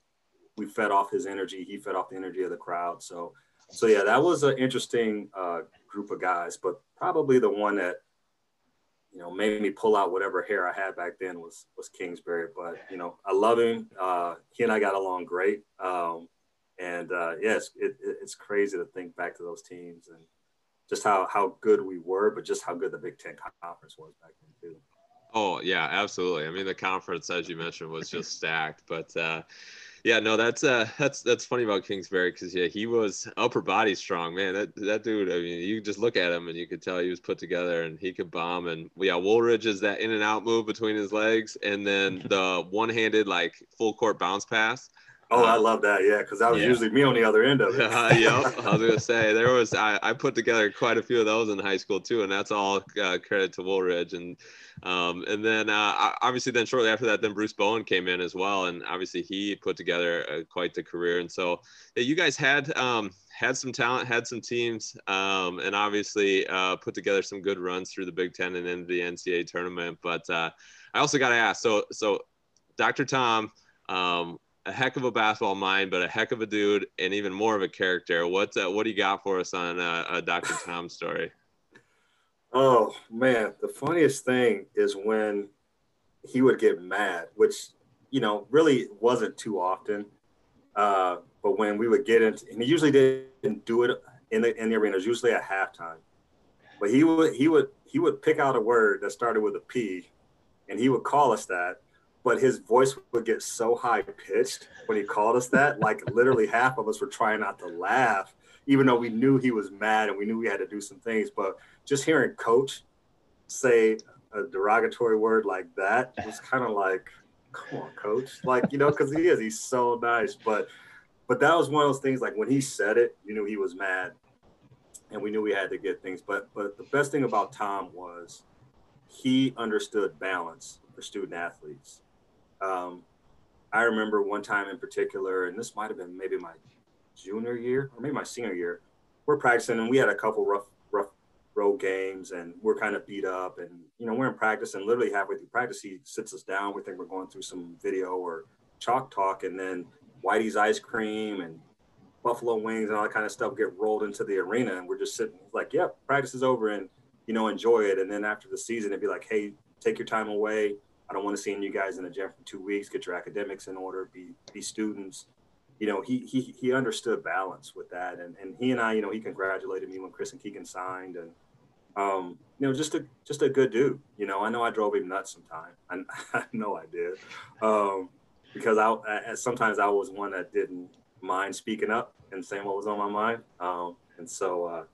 we fed off his energy. He fed off the energy of the crowd. So so yeah, that was an interesting uh, group of guys, but probably the one that you know made me pull out whatever hair I had back then was was Kingsbury. But you know, I love him. Uh, he and I got along great. Um, and uh, yes, it, it, it's crazy to think back to those teams and just how how good we were, but just how good the Big Ten conference was back then too. Oh yeah, absolutely. I mean, the conference, as you mentioned, was just stacked. But uh, yeah, no, that's uh, that's that's funny about Kingsbury because yeah, he was upper body strong, man. That that dude. I mean, you just look at him and you could tell he was put together and he could bomb. And yeah, Woolridge is that in and out move between his legs, and then the one handed like full court bounce pass. Oh, I love that. Yeah, because that was Yeah. usually me on the other end of it. Uh, yep, I was gonna say there was I, I put together quite a few of those in high school too, and that's all uh, credit to Woolridge and um, and then uh, obviously then shortly after that then Bruce Bowen came in as well, and obviously he put together uh, quite the career, and so yeah, you guys had um, had some talent, had some teams, um, and obviously uh, put together some good runs through the Big Ten and into the NCAA tournament. But uh, I also got to ask, so so Dr. Tom. Um, a heck of a basketball mind, but a heck of a dude, and even more of a character. What's uh, what do you got for us on uh, a Dr. Tom story? Oh man, the funniest thing is when he would get mad, which you know really wasn't too often. Uh, but when we would get into, and he usually didn't do it in the in the arena. It was usually at halftime. But he would he would he would pick out a word that started with a P, and he would call us that. But his voice would get so high pitched when he called us that, like literally half of us were trying not to laugh, even though we knew he was mad and we knew we had to do some things. But just hearing coach say a derogatory word like that was kind of like, come on, coach. Like, you know, because he is, he's so nice. But but that was one of those things like when he said it, you knew he was mad. And we knew we had to get things. But but the best thing about Tom was he understood balance for student athletes. Um, I remember one time in particular, and this might have been maybe my junior year or maybe my senior year. We're practicing and we had a couple rough rough road games and we're kind of beat up and you know we're in practice and literally halfway through practice he sits us down. We think we're going through some video or chalk talk and then Whitey's ice cream and buffalo wings and all that kind of stuff get rolled into the arena and we're just sitting like, yep, practice is over and you know enjoy it. And then after the season it'd be like, hey, take your time away. I don't want to see you guys in the gym for two weeks. Get your academics in order. Be be students. You know, he he he understood balance with that, and and he and I, you know, he congratulated me when Chris and Keegan signed, and um, you know, just a just a good dude. You know, I know I drove him nuts sometimes. I, I know I did, um, because I, I sometimes I was one that didn't mind speaking up and saying what was on my mind, um, and so. Uh,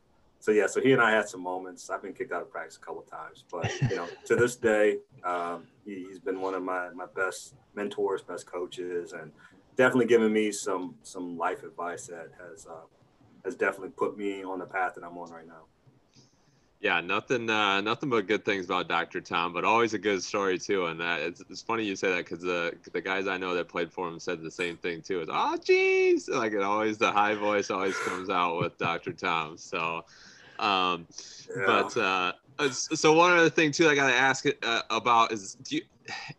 so yeah, so he and I had some moments. I've been kicked out of practice a couple of times, but you know, to this day, um, he, he's been one of my my best mentors, best coaches, and definitely given me some some life advice that has uh, has definitely put me on the path that I'm on right now. Yeah, nothing, uh, nothing but good things about Dr. Tom, but always a good story too. And uh, it's, it's funny you say that because the the guys I know that played for him said the same thing too. It's oh jeez, like it always the high voice always comes out with Dr. Tom. So, um, Yeah. but uh, uh, so one other thing too I got to ask uh, about is do you,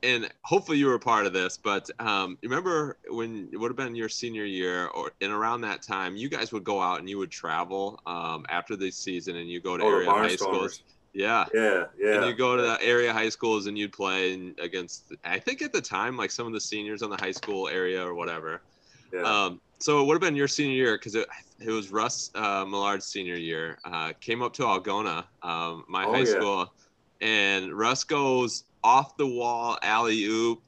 and hopefully you were a part of this, but um, remember when it would have been your senior year or and around that time, you guys would go out and you would travel um, after the season and you go to Oh, area high schools. Yeah. Yeah, yeah. And you go to the area high schools and you'd play against, I think at the time, like some of the seniors on the high school area or whatever. Yeah. Um, so it would have been your senior year because it, it was Russ uh, Millard's senior year. Uh, came up to Algona, um, my Oh, high yeah. school, and Russ goes off the wall alley oop,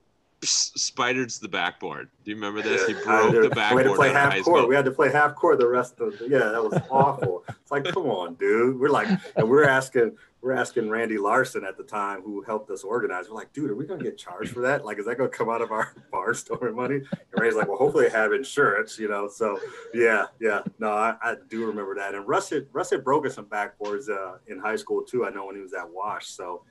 spiders the backboard. Do you remember this? He broke the We had to backboard play out of high half school. court. We had to play half court the rest of the yeah, that was awful. It's like, come on, dude. We're like, and we're asking, we're asking Randy Larson at the time who helped us organize. We're like, dude, are we gonna get charged for that? Like, is that gonna come out of our bar store money? And Randy's like, well, hopefully I have insurance, you know. So yeah, yeah. No, I, I do remember that. And Russ had Russ had broken some backboards uh, in high school too. I know when he was at Wash. So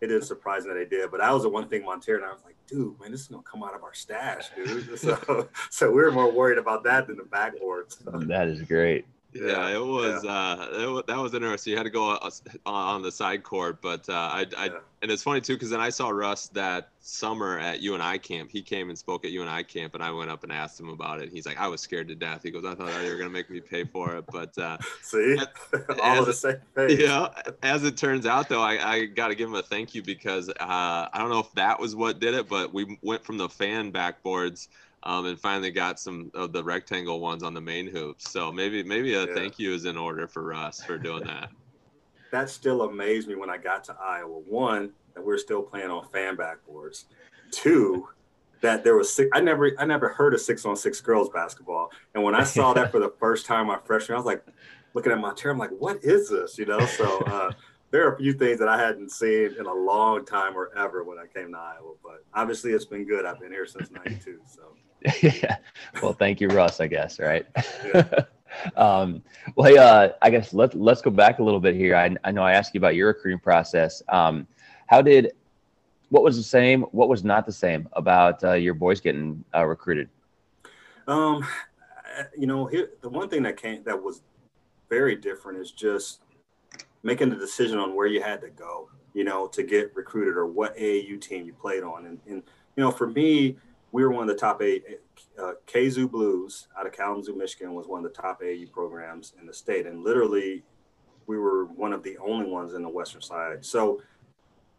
it is surprising that they did. But that was the one thing Mon'ter and I was like, dude, man, this is gonna come out of our stash, dude. So so we were more worried about that than the backboards. That is great. Yeah, it was. Uh, it that was interesting. You had to go uh, on the side court, but uh, I, I, Yeah. and it's funny too because then I saw Russ that summer at UNI camp. He came and spoke at UNI camp, and I went up and asked him about it. He's like, "I was scared to death." He goes, "I thought they were gonna make me pay for it," but uh, See, all of the same page. yeah. As it turns out, though, I, I got to give him a thank you because uh, I don't know if that was what did it, but we went from the fan backboards. Um, and finally got some of the rectangle ones on the main hoops. So maybe maybe a Yeah. thank you is in order for Russ for doing that. that still amazed me when I got to Iowa. One, that we're still playing on fan backboards. Two, that there was six, I never I never heard of six on six girls basketball. And when I saw that for the first time my freshman, I was like looking at my chair, I'm like, what is this? You know, so uh, there are a few things that I hadn't seen in a long time or ever when I came to Iowa. But obviously it's been good. I've been here since ninety two. So yeah. Well, thank you, Russ, I guess, right? Yeah. um, well, hey, uh, I guess let's let's go back a little bit here. I, I know I asked you about your recruiting process. Um, how did what was the same? What was not the same about uh, your boys getting uh, recruited? Um, you know, here, the one thing that came that was very different is just making the decision on where you had to go. You know, to get recruited or what AAU team you played on, and, and you know, for me, we were one of the top eight uh, KZoo Blues out of Kalamazoo, Michigan, was one of the top AAU programs in the state, and literally, we were one of the only ones in the western side. So,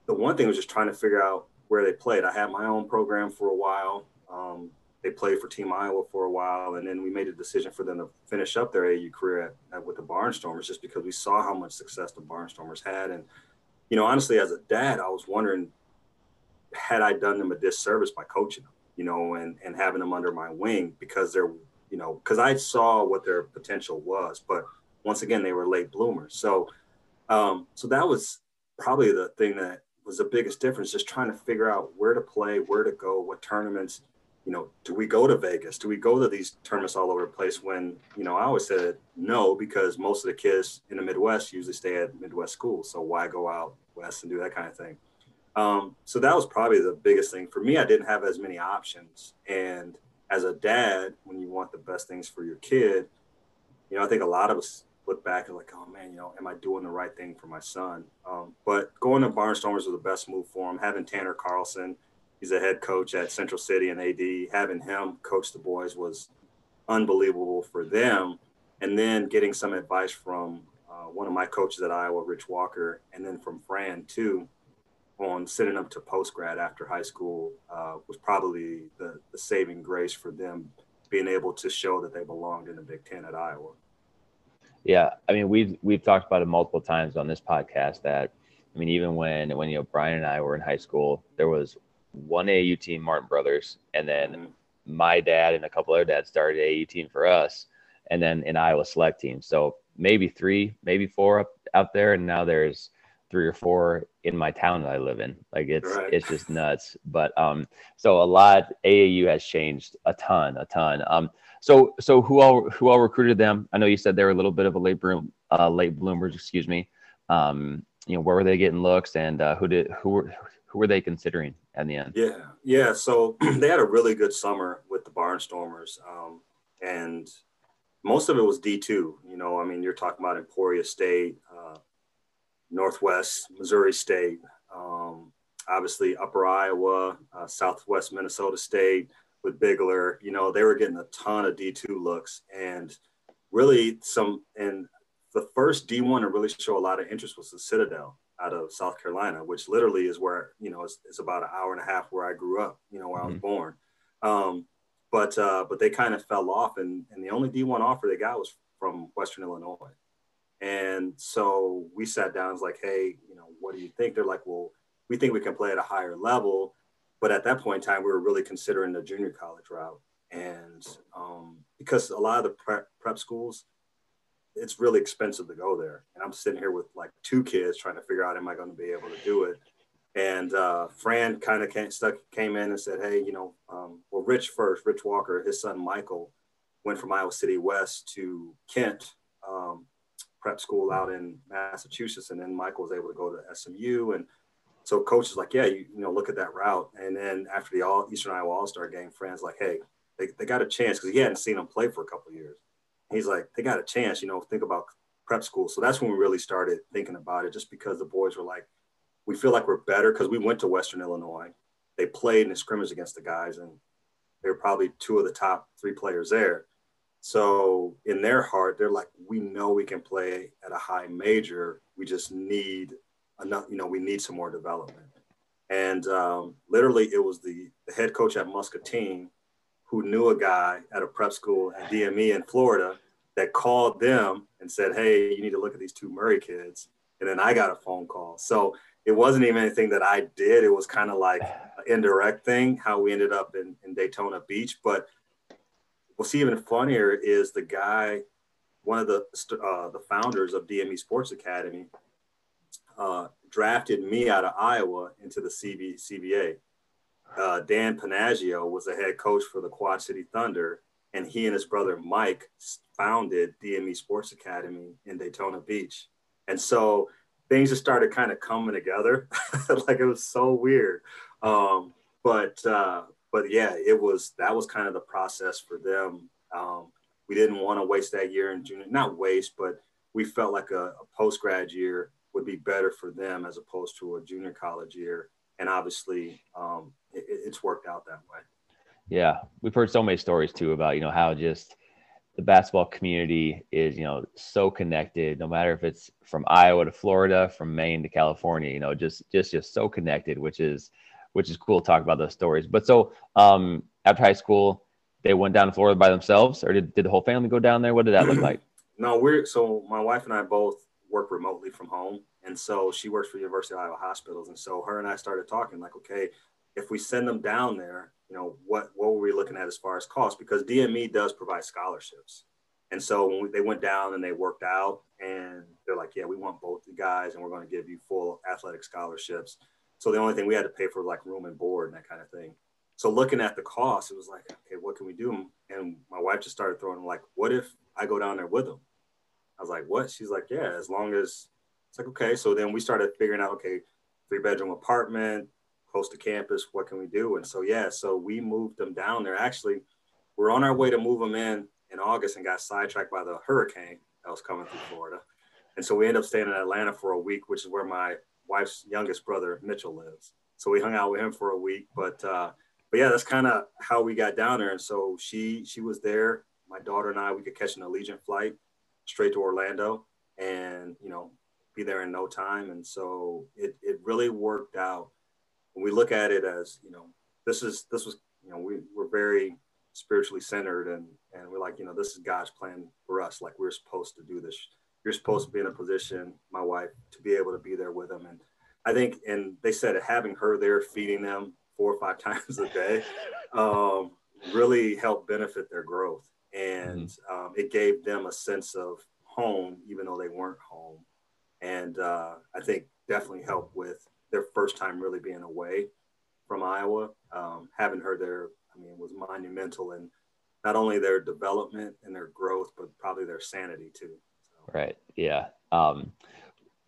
the one thing was just trying to figure out where they played. I had my own program for a while. Um, they played for Team Iowa for a while, and then we made a decision for them to finish up their AAU career at, at, with the Barnstormers, just because we saw how much success the Barnstormers had. And you know, honestly, as a dad, I was wondering, had I done them a disservice by coaching them? You know, and and having them under my wing because they're, you know, because I saw what their potential was, but once again they were late bloomers. So, um, so that was probably the thing that was the biggest difference, just trying to figure out where to play, where to go, what tournaments. You know, do we go to Vegas? Do we go to these tournaments all over the place? When you know, I always said no because most of the kids in the Midwest usually stay at Midwest schools. So why go out west and do that kind of thing? Um, so that was probably the biggest thing for me. I didn't have as many options, and as a dad, when you want the best things for your kid, you know, I think a lot of us look back and like, oh man, you know, am I doing the right thing for my son? Um, but going to Barnstormers was the best move for him. Having Tanner Carlson, he's a head coach at Central City and AD, having him coach the boys was unbelievable for them. And then getting some advice from uh, one of my coaches at Iowa, Rich Walker, and then from Fran too on sending them to post grad after high school uh, was probably the, the saving grace for them being able to show that they belonged in the Big Ten at Iowa. Yeah, I mean we've we've talked about it multiple times on this podcast that I mean even when when you know Brian and I were in high school, there was one AU team, Martin Brothers, and then mm-hmm. my dad and a couple other dads started AU team for us, and then an Iowa select team. So maybe three, maybe four up out there, and now there's three or four in my town that I live in. Like it's right. it's just nuts. But um, so a lot AAU has changed a ton, a ton. Um, so so who all who all recruited them? I know you said they were a little bit of a late bloom, uh, late bloomers. Excuse me. Um, you know, where were they getting looks, and uh, who did who were who were they considering at the end? Yeah, yeah. So they had a really good summer with the Barnstormers, um, and most of it was D two. You know, I mean, you're talking about Emporia State, uh, Northwest, Missouri State, um, obviously Upper Iowa, uh, Southwest Minnesota State with Bigler. You know, they were getting a ton of D2 looks and really some. And the first D1 to really show a lot of interest was the Citadel out of South Carolina, which literally is where, you know, it's, it's about an hour and a half where I grew up, you know, where mm-hmm. I was mm-hmm. born. Um, but uh, but they kind of fell off, and, and the only D1 offer they got was from Western Illinois. And so we sat down was like, hey, you know, what do you think? They're like, well, we think we can play at a higher level. But at that point in time, we were really considering the junior college route. And um, because a lot of the prep, prep schools, it's really expensive to go there. And I'm sitting here with like two kids trying to figure out, am I going to be able to do it? And uh, Fran kind of came, stuck, came in and said, hey, you know, um, well, Rich first, Rich Walker, his son Michael went from Iowa City West to Kent um, prep school out in Massachusetts, and then Michael was able to go to SMU. And so coach is like, yeah, you, you know, look at that route. And then after the all Eastern Iowa All Star game, Fran's like, hey, they, they got a chance because he hadn't seen them play for a couple years. He's like, they got a chance, you know, think about prep school. So that's when we really started thinking about it, just because the boys were like, we feel like we're better because we went to Western Illinois. They played in the scrimmage against the guys, and they were probably two of the top three players there. So in their heart, they're like, we know we can play at a high major. We just need enough, you know, we need some more development. And um, literally, it was the, the head coach at Muscatine who knew a guy at a prep school at DME in Florida that called them and said, Hey, you need to look at these two Murray kids. and then I got a phone call. So it wasn't even anything that I did. It was kind of like an indirect thing, how we ended up in, in Daytona Beach. But what's even funnier is the guy, one of the uh, the founders of DME Sports Academy, uh, drafted me out of Iowa into the CB, CBA. Uh, Dan Panaggio was the head coach for the Quad City Thunder, and he and his brother Mike founded DME Sports Academy in Daytona Beach. And so things just started kind of coming together. like it was so weird. Um, but uh, but yeah, it was that was kind of the process for them. Um, we didn't want to waste that year in junior, not waste, but we felt like a, a post grad year would be better for them as opposed to a junior college year. And obviously, um, it, it's worked out that way. Yeah, we've heard so many stories too about you know how just the basketball community is you know so connected no matter if it's from iowa to florida from maine to california you know just just just so connected which is which is cool to talk about those stories but so um after high school they went down to florida by themselves or did, did the whole family go down there what did that look like no we're so my wife and i both work remotely from home and so she works for university of iowa hospitals and so her and i started talking like okay if we send them down there you know, what what were we looking at as far as cost? Because DME does provide scholarships. And so when we, they went down and they worked out, and they're like, "Yeah, we want both the guys, and we're going to give you full athletic scholarships." So the only thing we had to pay for like room and board and that kind of thing. So looking at the cost, it was like, okay, what can we do? And my wife just started throwing like, what if I go down there with them? I was like, what? She's like, yeah, as long as it's like, okay. So then we started figuring out, okay, three bedroom apartment, close to campus. What can we do? And so, yeah, so we moved them down there. Actually, we're on our way to move them in in August and got sidetracked by the hurricane that was coming through Florida. And so we ended up staying in Atlanta for a week, which is where my wife's youngest brother, Mitchell, lives. So we hung out with him for a week. But, uh, but yeah, that's kind of how we got down there. And so she, she was there. My daughter and I, we could catch an Allegiant flight straight to Orlando and, you know, be there in no time. And so it, it really worked out when we look at it as you know this is this was you know we we're very spiritually centered and and we're like you know this is god's plan for us like we're supposed to do this you're supposed to be in a position my wife to be able to be there with them and i think and they said having her there feeding them four or five times a day um, really helped benefit their growth and mm-hmm. um, it gave them a sense of home even though they weren't home and uh, i think definitely helped with their first time really being away from Iowa. Um, having her there, I mean, was monumental in not only their development and their growth, but probably their sanity too. Right. Yeah. Um,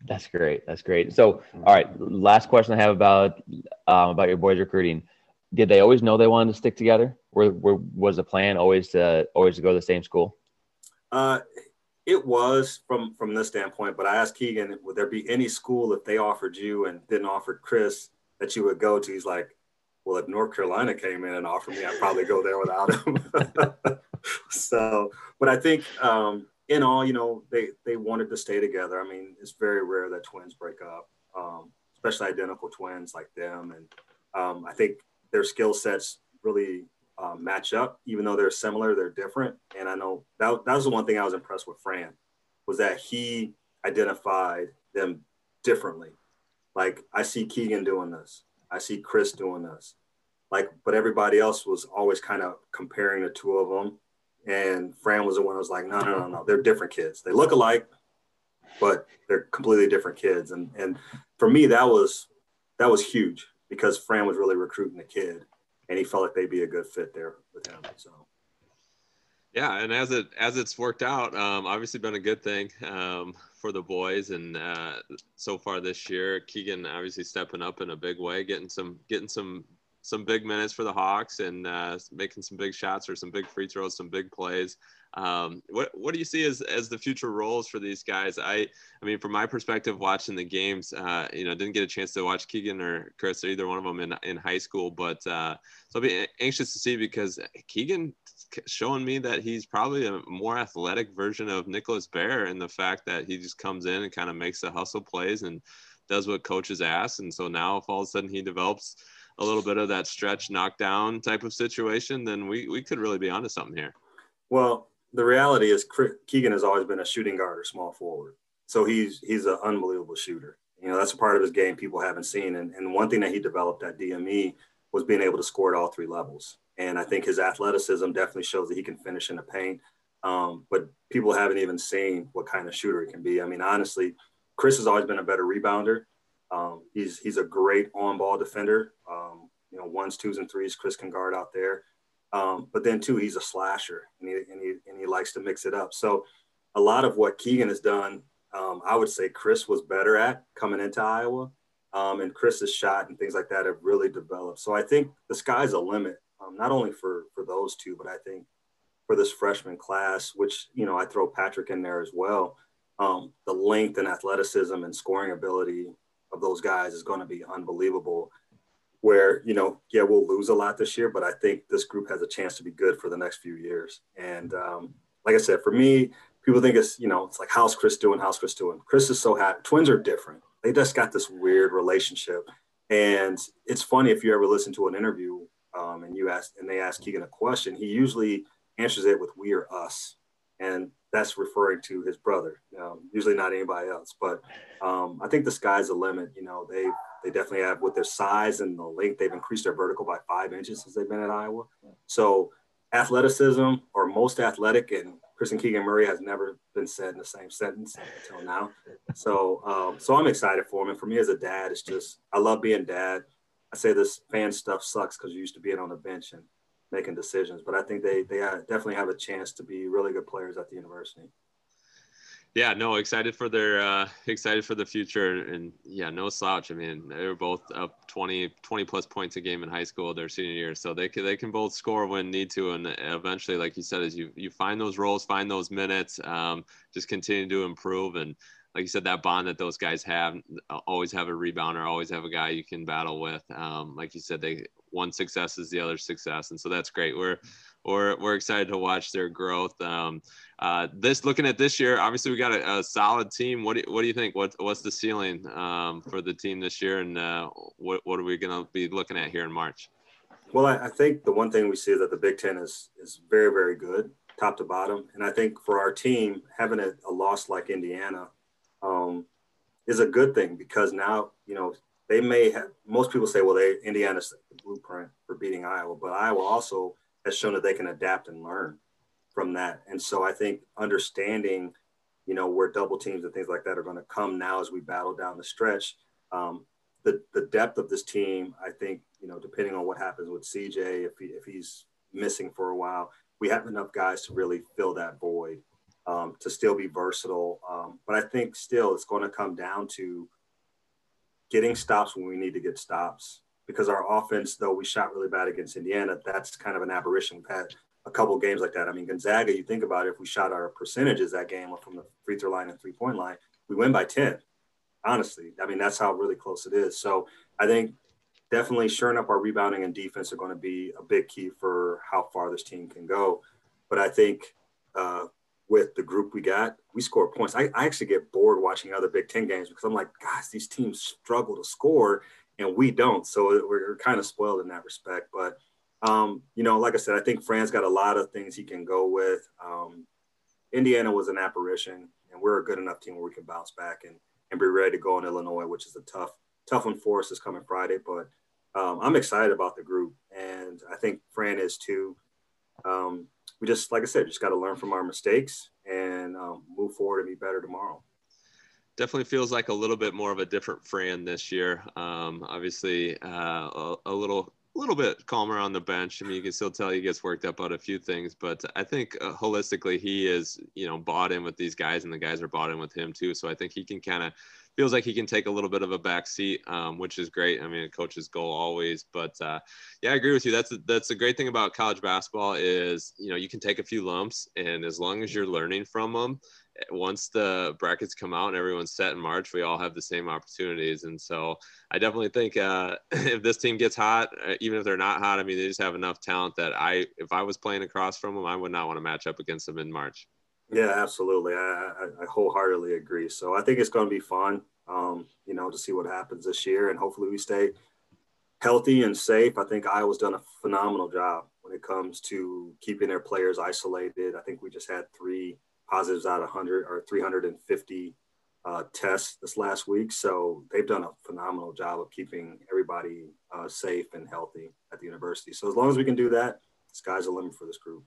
that's great. That's great. So, all right. Last question I have about um, about your boys recruiting. Did they always know they wanted to stick together? Were was the plan always to always to go to the same school? Uh, it was from from this standpoint, but I asked Keegan, would there be any school if they offered you and didn't offer Chris that you would go to? He's like, well, if North Carolina came in and offered me, I'd probably go there without him. so, but I think um, in all, you know, they they wanted to stay together. I mean, it's very rare that twins break up, um, especially identical twins like them. And um, I think their skill sets really um, match up. Even though they're similar, they're different. And I know that, that was the one thing I was impressed with Fran was that he identified them differently. Like I see Keegan doing this, I see Chris doing this. Like, but everybody else was always kind of comparing the two of them. And Fran was the one who was like, no, no, no, no, they're different kids. They look alike, but they're completely different kids. And and for me, that was that was huge because Fran was really recruiting the kid and he felt like they'd be a good fit there with him. So. Yeah, and as it as it's worked out, um, obviously been a good thing um, for the boys, and uh, so far this year, Keegan obviously stepping up in a big way, getting some getting some some big minutes for the Hawks, and uh, making some big shots or some big free throws, some big plays. Um, what what do you see as as the future roles for these guys? I I mean, from my perspective, watching the games, uh, you know, didn't get a chance to watch Keegan or Chris or either one of them in in high school, but uh, so I'll be anxious to see because Keegan showing me that he's probably a more athletic version of Nicholas Baer in the fact that he just comes in and kind of makes the hustle plays and does what coaches ask, and so now if all of a sudden he develops a little bit of that stretch knockdown type of situation, then we we could really be onto something here. Well, the reality is Keegan has always been a shooting guard or small forward. so he's he's an unbelievable shooter. You know, that's a part of his game people haven't seen. And, and one thing that he developed at DME was being able to score at all three levels. And I think his athleticism definitely shows that he can finish in the paint. Um, but people haven't even seen what kind of shooter he can be. I mean, honestly, Chris has always been a better rebounder. Um, he's he's a great on-ball defender. Um, you know, ones, twos, and threes. Chris can guard out there. Um, but then too, he's a slasher, and he, and he and he likes to mix it up. So, a lot of what Keegan has done, um, I would say Chris was better at coming into Iowa, um, and Chris's shot and things like that have really developed. So I think the sky's a limit, um, not only for for those two, but I think for this freshman class, which you know I throw Patrick in there as well. The length and athleticism and scoring ability of those guys is going to be unbelievable. Where you know, yeah, we'll lose a lot this year, but I think this group has a chance to be good for the next few years. And um, like I said, for me, people think it's you know, it's like how's Chris doing? How's Chris doing? Chris is so happy. Twins are different. They just got this weird relationship, and it's funny if you ever listen to an interview um, and you ask and they ask Keegan a question, he usually answers it with "we or us," and that's referring to his brother. Usually not anybody else, but um, I think the sky's the limit. You know, they they definitely have with their size and the length, they've increased their vertical by five inches since they've been at Iowa. So athleticism or most athletic and and Keegan Murray has never been said in the same sentence until now. So um, so I'm excited for him. And for me as a dad, it's just I love being dad. I say this fan stuff sucks because you're used to being on the bench and making decisions, but I think they they definitely have a chance to be really good players at the university. Yeah, no, excited for their uh, excited for the future, and yeah, no slouch. I mean, they were both up 20, 20 plus points a game in high school their senior year, so they can they can both score when need to, and eventually, like you said, as you you find those roles, find those minutes, um, just continue to improve, and like you said, that bond that those guys have, always have a rebounder, always have a guy you can battle with. Um, like you said, they one success is the other success, and so that's great. We're we're we're excited to watch their growth. Um, uh, this looking at this year, obviously we got a, a, solid team. What do you, what do you think? What what's the ceiling um, for the team this year, and uh, what what are we going to be looking at here in March? Well, I, I, think the one thing we see is that the Big Ten is is very very good, top to bottom, and I think for our team having a, a loss like Indiana um, is a good thing because now you know they may have. Most people say, well, they Indiana's the blueprint for beating Iowa, but Iowa also has shown that they can adapt and learn from that. And so I think understanding, you know, where double teams and things like that are going to come now as we battle down the stretch. Um, the, the depth of this team, I think, you know, depending on what happens with CJ, if, he, if he's missing for a while, we have enough guys to really fill that void, um, to still be versatile. Um, but I think still it's going to come down to getting stops when we need to get stops because our offense, though we shot really bad against Indiana, that's kind of an aberration. We've had a couple games like that. I mean, Gonzaga, you think about it, if we shot our percentages that game from the free throw line and three point line, we win by 10. Honestly, I mean, that's how really close it is. So I think definitely shoring up our rebounding and defense are going to be a big key for how far this team can go. But I think uh, with the group we got, we score points. I, I actually get bored watching other Big Ten games because I'm like, gosh, these teams struggle to score and we don't. So we're kind of spoiled in that respect. But um, you know, like I said, I think Fran's got a lot of things he can go with. Um, Indiana was an apparition, and we're a good enough team where we can bounce back and, and be ready to go in Illinois, which is a tough, tough one for us this coming Friday. But um, I'm excited about the group, and I think Fran is too. Um, we just, like I said, just got to learn from our mistakes and um, move forward and be better tomorrow definitely feels like a little bit more of a different Fran this year. Um, obviously, uh, a, a, little a little bit calmer on the bench. I mean, you can still tell he gets worked up about a few things, but I think uh, holistically he is, you know, bought in with these guys, and the guys are bought in with him too. So I think he can kind of feels like he can take a little bit of a back seat, um, which is great. I mean, a coach's goal always, but uh, yeah, I agree with you. That's a, that's a great thing about college basketball is you know you can take a few lumps, and as long as you're learning from them once the brackets come out and everyone's set in March, we all have the same opportunities. And so I definitely think uh, if this team gets hot, uh, even if they're not hot, I mean, they just have enough talent that I, if I was playing across from them, I would not want to match up against them in March. Yeah, absolutely. I, I, I wholeheartedly agree. So I think it's going to be fun, um, you know, to see what happens this year. And hopefully we stay healthy and safe. I think Iowa's done a phenomenal job when it comes to keeping their players isolated. I think we just had three positives out of 100 or 350 uh, test this last week. So they've done a phenomenal job of keeping everybody uh, safe and healthy at the university. So as long as we can do that, the sky's the limit for this group.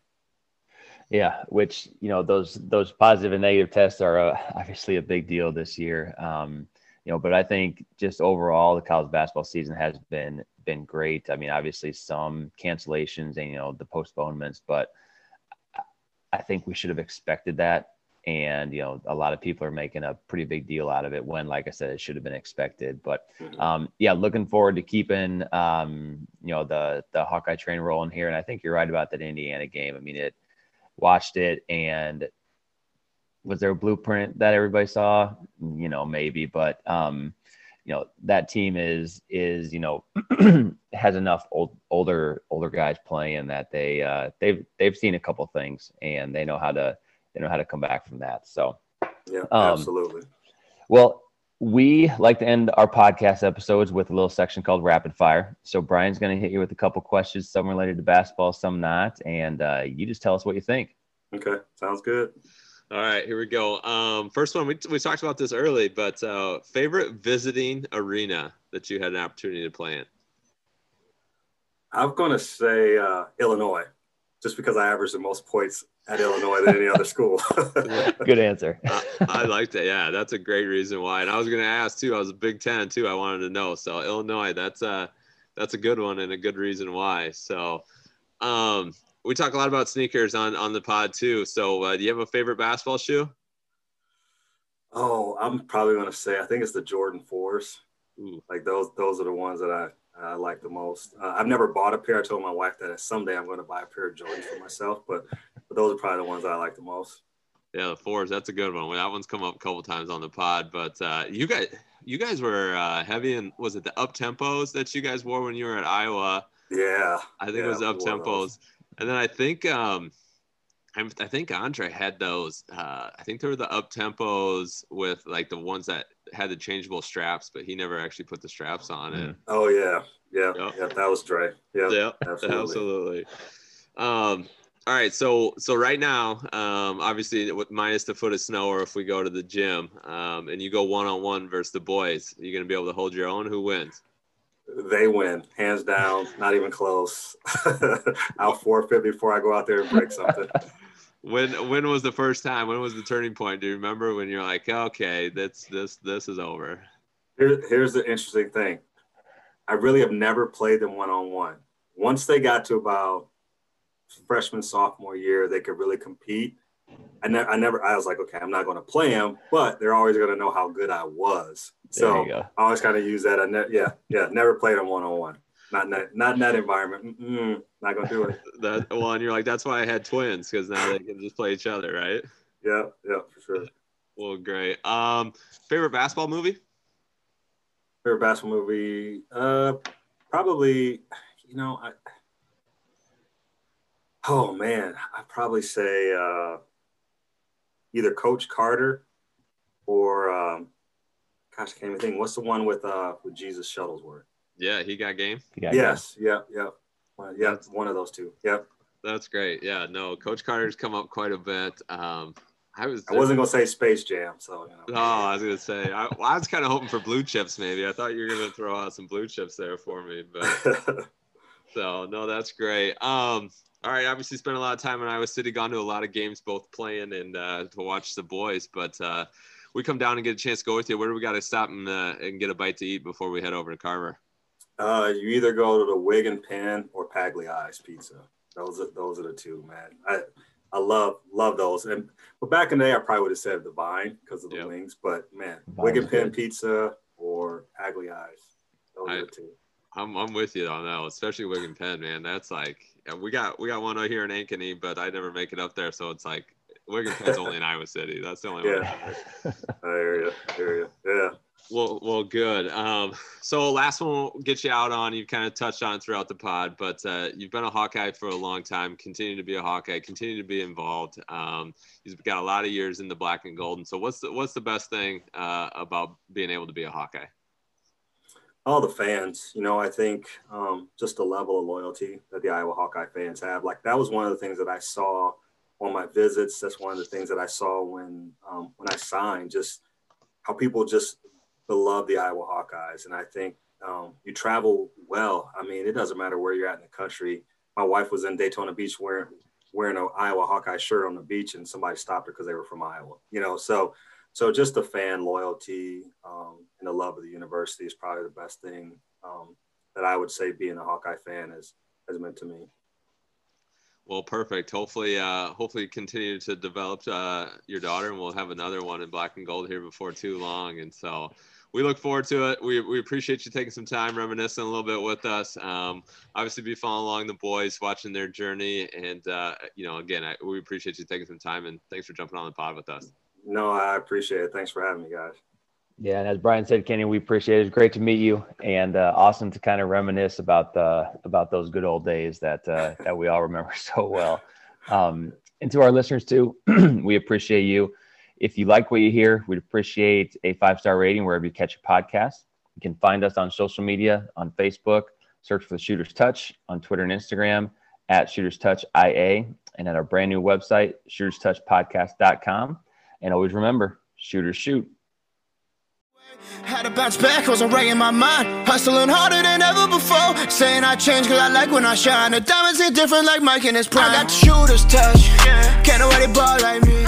Yeah, which you know those those positive and negative tests are uh, obviously a big deal this year. Um, you know, but I think just overall the college basketball season has been been great. I mean, obviously some cancellations and you know the postponements, but I think we should have expected that. And you know, a lot of people are making a pretty big deal out of it when, like I said, it should have been expected. But mm-hmm. um, yeah, looking forward to keeping um, you know the the Hawkeye train rolling here. And I think you're right about that Indiana game. I mean, it watched it and was there a blueprint that everybody saw? You know, maybe, but um, you know that team is is you know has enough old, older older guys playing that they uh, they've they've seen a couple things and they know how to they know how to come back from that. So yeah, um, absolutely. Well, we like to end our podcast episodes with a little section called rapid fire. So Brian's going to hit you with a couple questions, some related to basketball, some not, and uh, you just tell us what you think. Okay, sounds good. All right, here we go. Um, first one, we, we talked about this early, but uh, favorite visiting arena that you had an opportunity to play in? I'm going to say uh, Illinois, just because I average the most points at Illinois than any other school. Good answer. I, I liked it. Yeah, that's a great reason why. And I was going to ask too. I was a Big Ten too. I wanted to know. So Illinois, that's a that's a good one and a good reason why. So, um, we talk a lot about sneakers on on the pod too. So, uh, do you have a favorite basketball shoe? Oh, I'm probably going to say I think it's the Jordan fours. Ooh. Like those those are the ones that I I like the most. Uh, I've never bought a pair. I told my wife that someday I'm going to buy a pair of Jordans for myself, but but those are probably the ones I like the most. Yeah, the fours. That's a good one. Well, that one's come up a couple times on the pod. But uh, you guys, you guys were uh, heavy in. Was it the up tempos that you guys wore when you were at Iowa? Yeah, I think yeah, it was up tempos. And then I think um, I, I think Andre had those. Uh, I think they were the up tempos with like the ones that had the changeable straps, but he never actually put the straps on it. Oh yeah, yeah, yep. yeah. That was Dre. Yeah, yeah, absolutely. absolutely. Um, all right, so so right now, um, obviously with minus the foot of snow, or if we go to the gym, um, and you go one on one versus the boys, you're gonna be able to hold your own. Who wins? they win hands down not even close i'll forfeit before i go out there and break something when when was the first time when was the turning point do you remember when you're like okay that's this this is over Here, here's the interesting thing i really have never played them one-on-one once they got to about freshman sophomore year they could really compete I, ne- I never, I was like, okay, I'm not going to play them, but they're always going to know how good I was. So I always kind of use that. I ne- yeah, yeah, never played them one on one. Not in that, not in that environment. Mm-mm, not gonna do it. that well, and you're like, that's why I had twins because now they can just play each other, right? Yeah, yeah, for sure. Well, great. Um, favorite basketball movie? Favorite basketball movie? Uh, probably. You know, I. Oh man, I'd probably say uh, either Coach Carter or um, gosh, I can't even think. What's the one with uh with Jesus Shuttlesworth? Yeah, he got game. He got yes, game. yeah, yeah, well, yeah. That's, one of those two. Yep. That's great. Yeah, no, Coach Carter's come up quite a bit. Um, I was. I wasn't gonna say Space Jam, so. You know. Oh, I was gonna say. I, well, I was kind of hoping for blue chips. Maybe I thought you were gonna throw out some blue chips there for me, but. so no, that's great. Um, all right, obviously spent a lot of time in Iowa City, gone to a lot of games, both playing and uh, to watch the boys. But uh, we come down and get a chance to go with you. Where do we got to stop and, uh, and get a bite to eat before we head over to Carver? Uh, you either go to the Wig and Pen or Pagliai's Pizza. Those are those are the two, man. I I love love those. And but back in the day, I probably would have said the Vine because of the yep. wings. But man, Wig and Pen Pizza or Pagliai's. Those I, are the two. I'm I'm with you on that, especially Wig and Pen, man. That's like we got we got one out here in Ankeny, but I never make it up there, so it's like Wig and Pen's only in Iowa City. That's the only yeah. one. I hear you. I hear you. Yeah. Well, well, good. Um, so last one we'll get you out on. You've kind of touched on throughout the pod, but uh, you've been a Hawkeye for a long time. Continue to be a Hawkeye. Continue to be involved. Um, you've got a lot of years in the black and golden. So what's the what's the best thing uh, about being able to be a Hawkeye? all the fans, you know, I think um, just the level of loyalty that the Iowa Hawkeye fans have. Like that was one of the things that I saw on my visits. That's one of the things that I saw when um, when I signed. Just how people just love the Iowa Hawkeyes, and I think um, you travel well. I mean, it doesn't matter where you're at in the country. My wife was in Daytona Beach wearing wearing an Iowa Hawkeye shirt on the beach, and somebody stopped her because they were from Iowa. You know, so so just the fan loyalty um, and the love of the university is probably the best thing um, that I would say being a Hawkeye fan has has meant to me. Well, perfect. Hopefully, uh, hopefully continue to develop uh, your daughter, and we'll have another one in black and gold here before too long. And so, we look forward to it. We, we appreciate you taking some time reminiscing a little bit with us. Um, obviously, be following along the boys, watching their journey, and uh, you know, again, I, we appreciate you taking some time and thanks for jumping on the pod with us. No, I appreciate it. Thanks for having me, guys. Yeah, and as Brian said, Kenny, we appreciate it. It's great to meet you, and uh, awesome to kind of reminisce about the about those good old days that uh, that we all remember so well. Um, and to our listeners too, we appreciate you. If you like what you hear, we'd appreciate a five star rating wherever you catch your podcast. You can find us on social media on Facebook, search for the Shooters Touch on Twitter and Instagram at Shooters Touch IA, and at our brand new website, shooterstouchpodcast.com. And always remember, shooters shoot. Had to bounce back, wasn't right in my mind. Hustling harder than ever before. Saying I change cause I like when I shine. The diamonds hit different like Mike and his prime. I got the shooter's touch. Can't nobody ball like me.